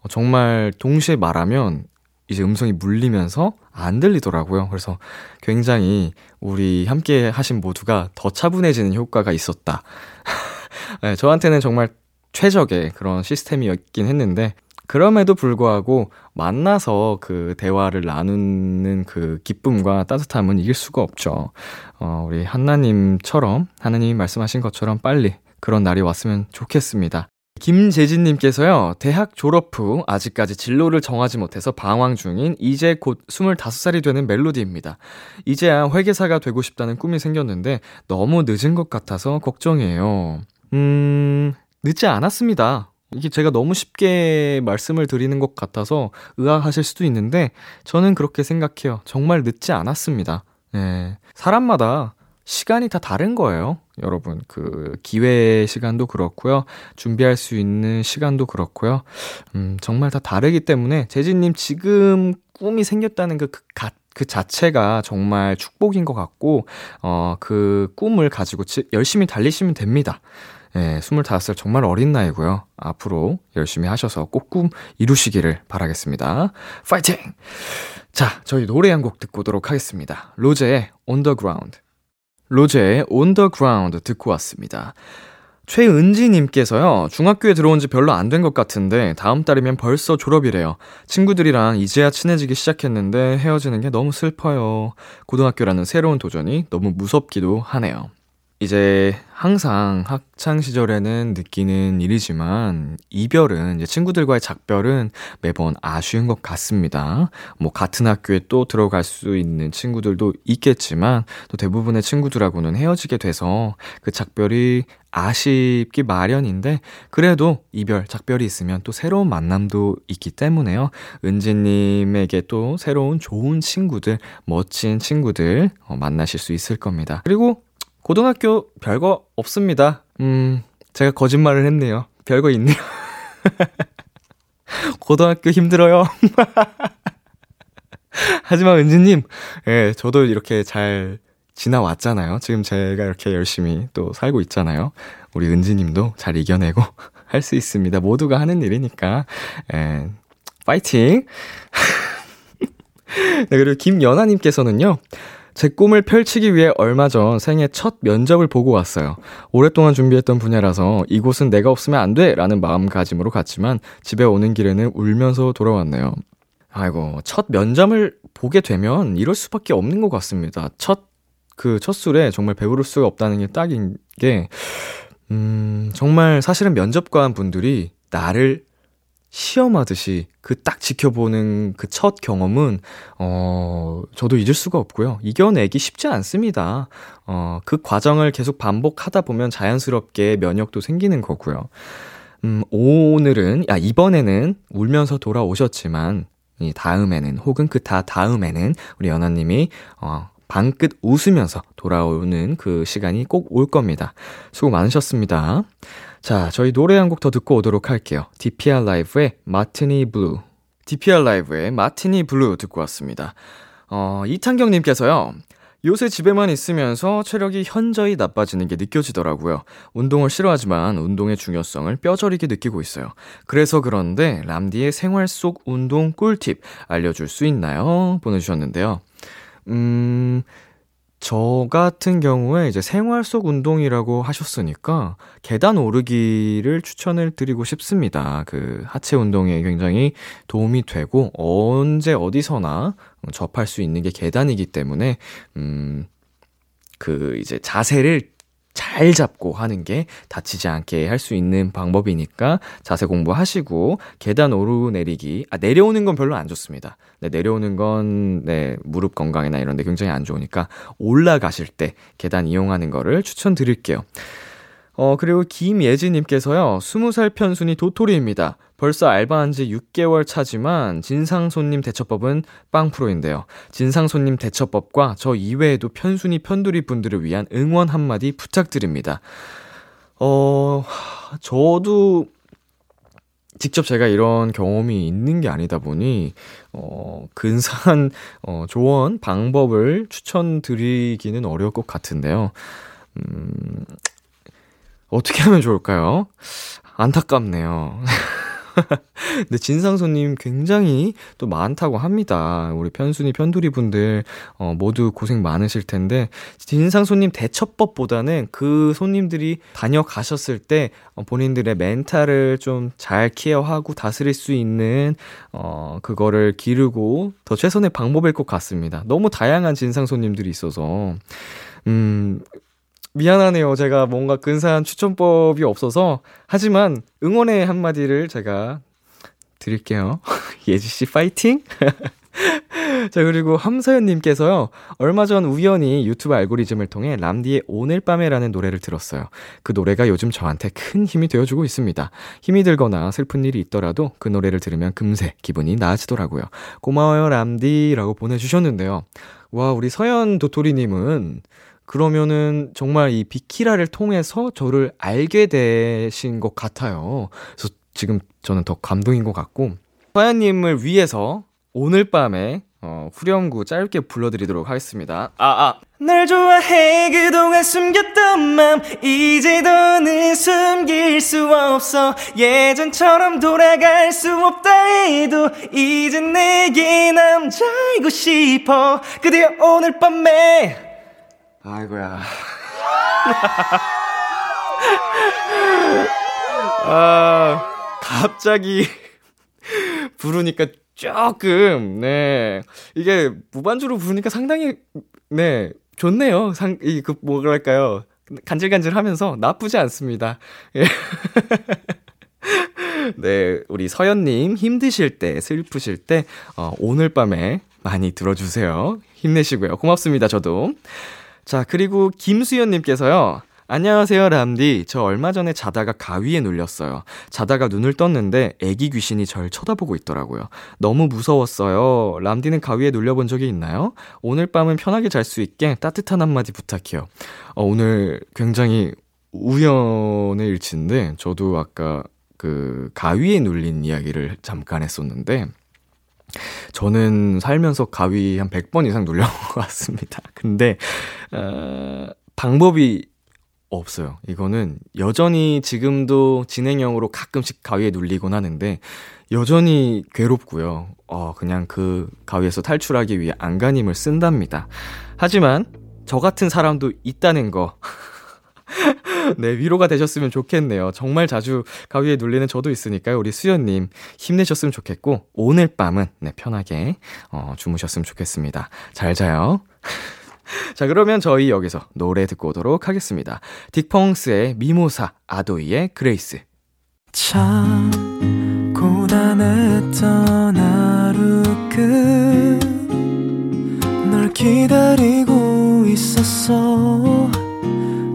Speaker 2: 정말 동시에 말하면 이제 음성이 물리면서 안 들리더라고요. 그래서 굉장히 우리 함께 하신 모두가 더 차분해지는 효과가 있었다. 네, 저한테는 정말 최적의 그런 시스템이었긴 했는데, 그럼에도 불구하고 만나서 그 대화를 나누는 그 기쁨과 따뜻함은 이길 수가 없죠. 어, 우리 한나님처럼, 하나님이 말씀하신 것처럼 빨리 그런 날이 왔으면 좋겠습니다. 김재진님께서요, 대학 졸업 후 아직까지 진로를 정하지 못해서 방황 중인 이제 곧 25살이 되는 멜로디입니다. 이제야 회계사가 되고 싶다는 꿈이 생겼는데 너무 늦은 것 같아서 걱정이에요. 음, 늦지 않았습니다. 이게 제가 너무 쉽게 말씀을 드리는 것 같아서 의아하실 수도 있는데 저는 그렇게 생각해요. 정말 늦지 않았습니다. 네. 사람마다 시간이 다 다른 거예요. 여러분, 그, 기회 시간도 그렇고요. 준비할 수 있는 시간도 그렇고요. 음, 정말 다 다르기 때문에, 재진 님 지금 꿈이 생겼다는 그, 그, 가, 그 자체가 정말 축복인 것 같고, 어, 그 꿈을 가지고 지, 열심히 달리시면 됩니다. 예, 25살 정말 어린 나이고요. 앞으로 열심히 하셔서 꼭 꿈 이루시기를 바라겠습니다. 파이팅! 자, 저희 노래 한 곡 듣고 오도록 하겠습니다. 로제의 Ground. 로제의 On the Ground 듣고 왔습니다. 최은지님께서요, 중학교에 들어온 지 별로 안 된 것 같은데, 다음 달이면 벌써 졸업이래요. 친구들이랑 이제야 친해지기 시작했는데, 헤어지는 게 너무 슬퍼요. 고등학교라는 새로운 도전이 너무 무섭기도 하네요. 이제 항상 학창 시절에는 느끼는 일이지만 이별은 이제 친구들과의 작별은 매번 아쉬운 것 같습니다. 뭐 같은 학교에 또 들어갈 수 있는 친구들도 있겠지만 또 대부분의 친구들하고는 헤어지게 돼서 그 작별이 아쉽기 마련인데 그래도 이별 작별이 있으면 또 새로운 만남도 있기 때문에요. 은지님에게 또 새로운 좋은 친구들, 멋진 친구들 어, 만나실 수 있을 겁니다. 그리고 고등학교 별거 없습니다. 음, 제가 거짓말을 했네요. 별거 있네요. 고등학교 힘들어요. 하지만 은지님, 예, 저도 이렇게 잘 지나왔잖아요. 지금 제가 이렇게 열심히 또 살고 있잖아요. 우리 은지님도 잘 이겨내고 할 수 있습니다. 모두가 하는 일이니까. 예, 파이팅! 네, 그리고 김연아님께서는요, 제 꿈을 펼치기 위해 얼마 전 생애 첫 면접을 보고 왔어요. 오랫동안 준비했던 분야라서 이곳은 내가 없으면 안 돼! 라는 마음가짐으로 갔지만 집에 오는 길에는 울면서 돌아왔네요. 아이고, 첫 면접을 보게 되면 이럴 수밖에 없는 것 같습니다. 첫, 그 첫 술에 정말 배부를 수가 없다는 게 딱인 게, 음, 정말 사실은 면접관 분들이 나를 시험하듯이 그 딱 지켜보는 그 첫 경험은, 어, 저도 잊을 수가 없고요. 이겨내기 쉽지 않습니다. 어, 그 과정을 계속 반복하다 보면 자연스럽게 면역도 생기는 거고요. 음, 오늘은, 야, 이번에는 울면서 돌아오셨지만, 이 다음에는, 혹은 그 다 다음에는, 우리 연아님이, 어, 방긋 웃으면서 돌아오는 그 시간이 꼭 올 겁니다. 수고 많으셨습니다. 자, 저희 노래 한 곡 더 듣고 오도록 할게요. DPR 라이브의 마티니 블루. DPR 라이브의 마티니 블루 듣고 왔습니다. 어, 이탄경님께서요. 요새 집에만 있으면서 체력이 현저히 나빠지는 게 느껴지더라고요. 운동을 싫어하지만 운동의 중요성을 뼈저리게 느끼고 있어요. 그래서 그런데 람디의 생활 속 운동 꿀팁 알려줄 수 있나요? 보내주셨는데요. 음, 저 같은 경우에 이제 생활 속 운동이라고 하셨으니까 계단 오르기를 추천을 드리고 싶습니다. 그 하체 운동에 굉장히 도움이 되고 언제 어디서나 접할 수 있는 게 계단이기 때문에 음, 그 이제 자세를 잘 잡고 하는 게 다치지 않게 할 수 있는 방법이니까 자세 공부하시고 계단 오르내리기 아 내려오는 건 별로 안 좋습니다. 네, 내려오는 건 네, 무릎 건강이나 이런 데 굉장히 안 좋으니까 올라가실 때 계단 이용하는 거를 추천드릴게요. 어, 그리고 김예지님께서요, 20살 편순이 도토리입니다. 벌써 알바한 지 6개월 차지만 진상 손님 대처법은 빵 프로인데요. 진상 손님 대처법과 저 이외에도 편순이 편두리 분들을 위한 응원 한마디 부탁드립니다. 어, 저도 직접 제가 이런 경험이 있는 게 아니다 보니, 어, 근사한, 어, 조언, 방법을 추천드리기는 어려울 것 같은데요. 음, 어떻게 하면 좋을까요? 안타깝네요. 근데 진상 손님 굉장히 또 많다고 합니다. 우리 편순이, 편두리 분들, 어, 모두 고생 많으실 텐데, 진상 손님 대처법보다는 그 손님들이 다녀가셨을 때, 어, 본인들의 멘탈을 좀 잘 케어하고 다스릴 수 있는, 어, 그거를 기르고 더 최선의 방법일 것 같습니다. 너무 다양한 진상 손님들이 있어서, 음, 미안하네요. 제가 뭔가 근사한 추천법이 없어서. 하지만 응원의 한마디를 제가 드릴게요. 예지씨 파이팅! 자, 그리고 함서연님께서요, 얼마 전 우연히 유튜브 알고리즘을 통해 람디의 오늘 밤에라는 노래를 들었어요. 그 노래가 요즘 저한테 큰 힘이 되어주고 있습니다. 힘이 들거나 슬픈 일이 있더라도 그 노래를 들으면 금세 기분이 나아지더라고요. 고마워요, 람디. 라고 보내주셨는데요. 와, 우리 서연 도토리님은 그러면은 정말 이 비키라를 통해서 저를 알게 되신 것 같아요. 그래서 지금 저는 더 감동인 것 같고, 서연님을 위해서 오늘 밤에 어, 후렴구 짧게 불러드리도록 하겠습니다. 아, 아.
Speaker 1: 널 좋아해 그동안 숨겼던 맘 이제 더는 숨길 수 없어 예전처럼 돌아갈 수 없다 해도 이젠 내게 남자이고 싶어 그대여 오늘 밤에
Speaker 2: 아이고야. 아, 갑자기 부르니까 조금, 네. 이게 무반주로 부르니까 상당히, 네, 좋네요. 상, 이, 그, 뭐랄까요. 간질간질 하면서 나쁘지 않습니다. 예. 네, 우리 서연님 힘드실 때, 슬프실 때, 어, 오늘 밤에 많이 들어주세요. 힘내시고요. 고맙습니다, 저도. 자, 그리고 김수연님께서요. 안녕하세요, 람디. 저 얼마 전에 자다가 가위에 눌렸어요. 자다가 눈을 떴는데 애기 귀신이 절 쳐다보고 있더라고요. 너무 무서웠어요. 람디는 가위에 눌려본 적이 있나요? 오늘 밤은 편하게 잘 수 있게 따뜻한 한마디 부탁해요. 어, 오늘 굉장히 우연의 일치인데, 저도 아까 그 가위에 눌린 이야기를 잠깐 했었는데, 저는 살면서 가위 한 100번 이상 눌려본 것 같습니다. 근데, 어, 방법이 없어요. 이거는 여전히 지금도 진행형으로 가끔씩 가위에 눌리곤 하는데, 여전히 괴롭고요. 어, 그냥 그 가위에서 탈출하기 위해 안간힘을 쓴답니다. 하지만, 저 같은 사람도 있다는 거. 네, 위로가 되셨으면 좋겠네요. 정말 자주 가위에 눌리는 저도 있으니까요. 우리 수연님, 힘내셨으면 좋겠고, 오늘 밤은, 네, 편하게, 어, 주무셨으면 좋겠습니다. 잘 자요. 자, 그러면 저희 여기서 노래 듣고 오도록 하겠습니다. 딕펑스의 미모사, 아도이의 Grace.
Speaker 1: 참 고단했던 하루 끝 널 기다리고 있었어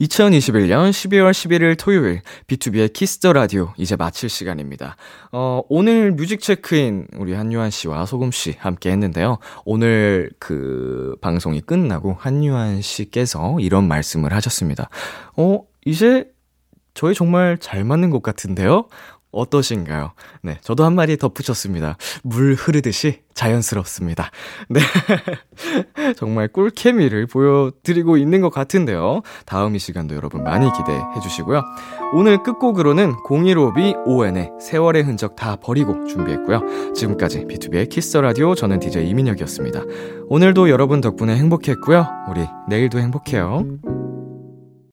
Speaker 2: 2021년 12월 11일 토요일 BTOB의 Kiss the Radio 이제 마칠 시간입니다. 어, 오늘 뮤직 체크인 우리 한요한 씨와 소금 씨 함께 했는데요. 오늘 그 방송이 끝나고 한유한 씨께서 이런 말씀을 하셨습니다. 어, 이제 저희 정말 잘 맞는 것 같은데요? 어떠신가요? 네, 저도 한 마디 덧붙였습니다. 물 흐르듯이 자연스럽습니다. 네. 정말 꿀케미를 보여드리고 있는 것 같은데요. 다음 이 시간도 여러분 많이 기대해 주시고요. 오늘 끝곡으로는 015B ON의 세월의 흔적 다 버리고 준비했고요. 지금까지 B2B의 키스 라디오 저는 DJ 이민혁이었습니다. 오늘도 여러분 덕분에 행복했고요. 우리 내일도 행복해요.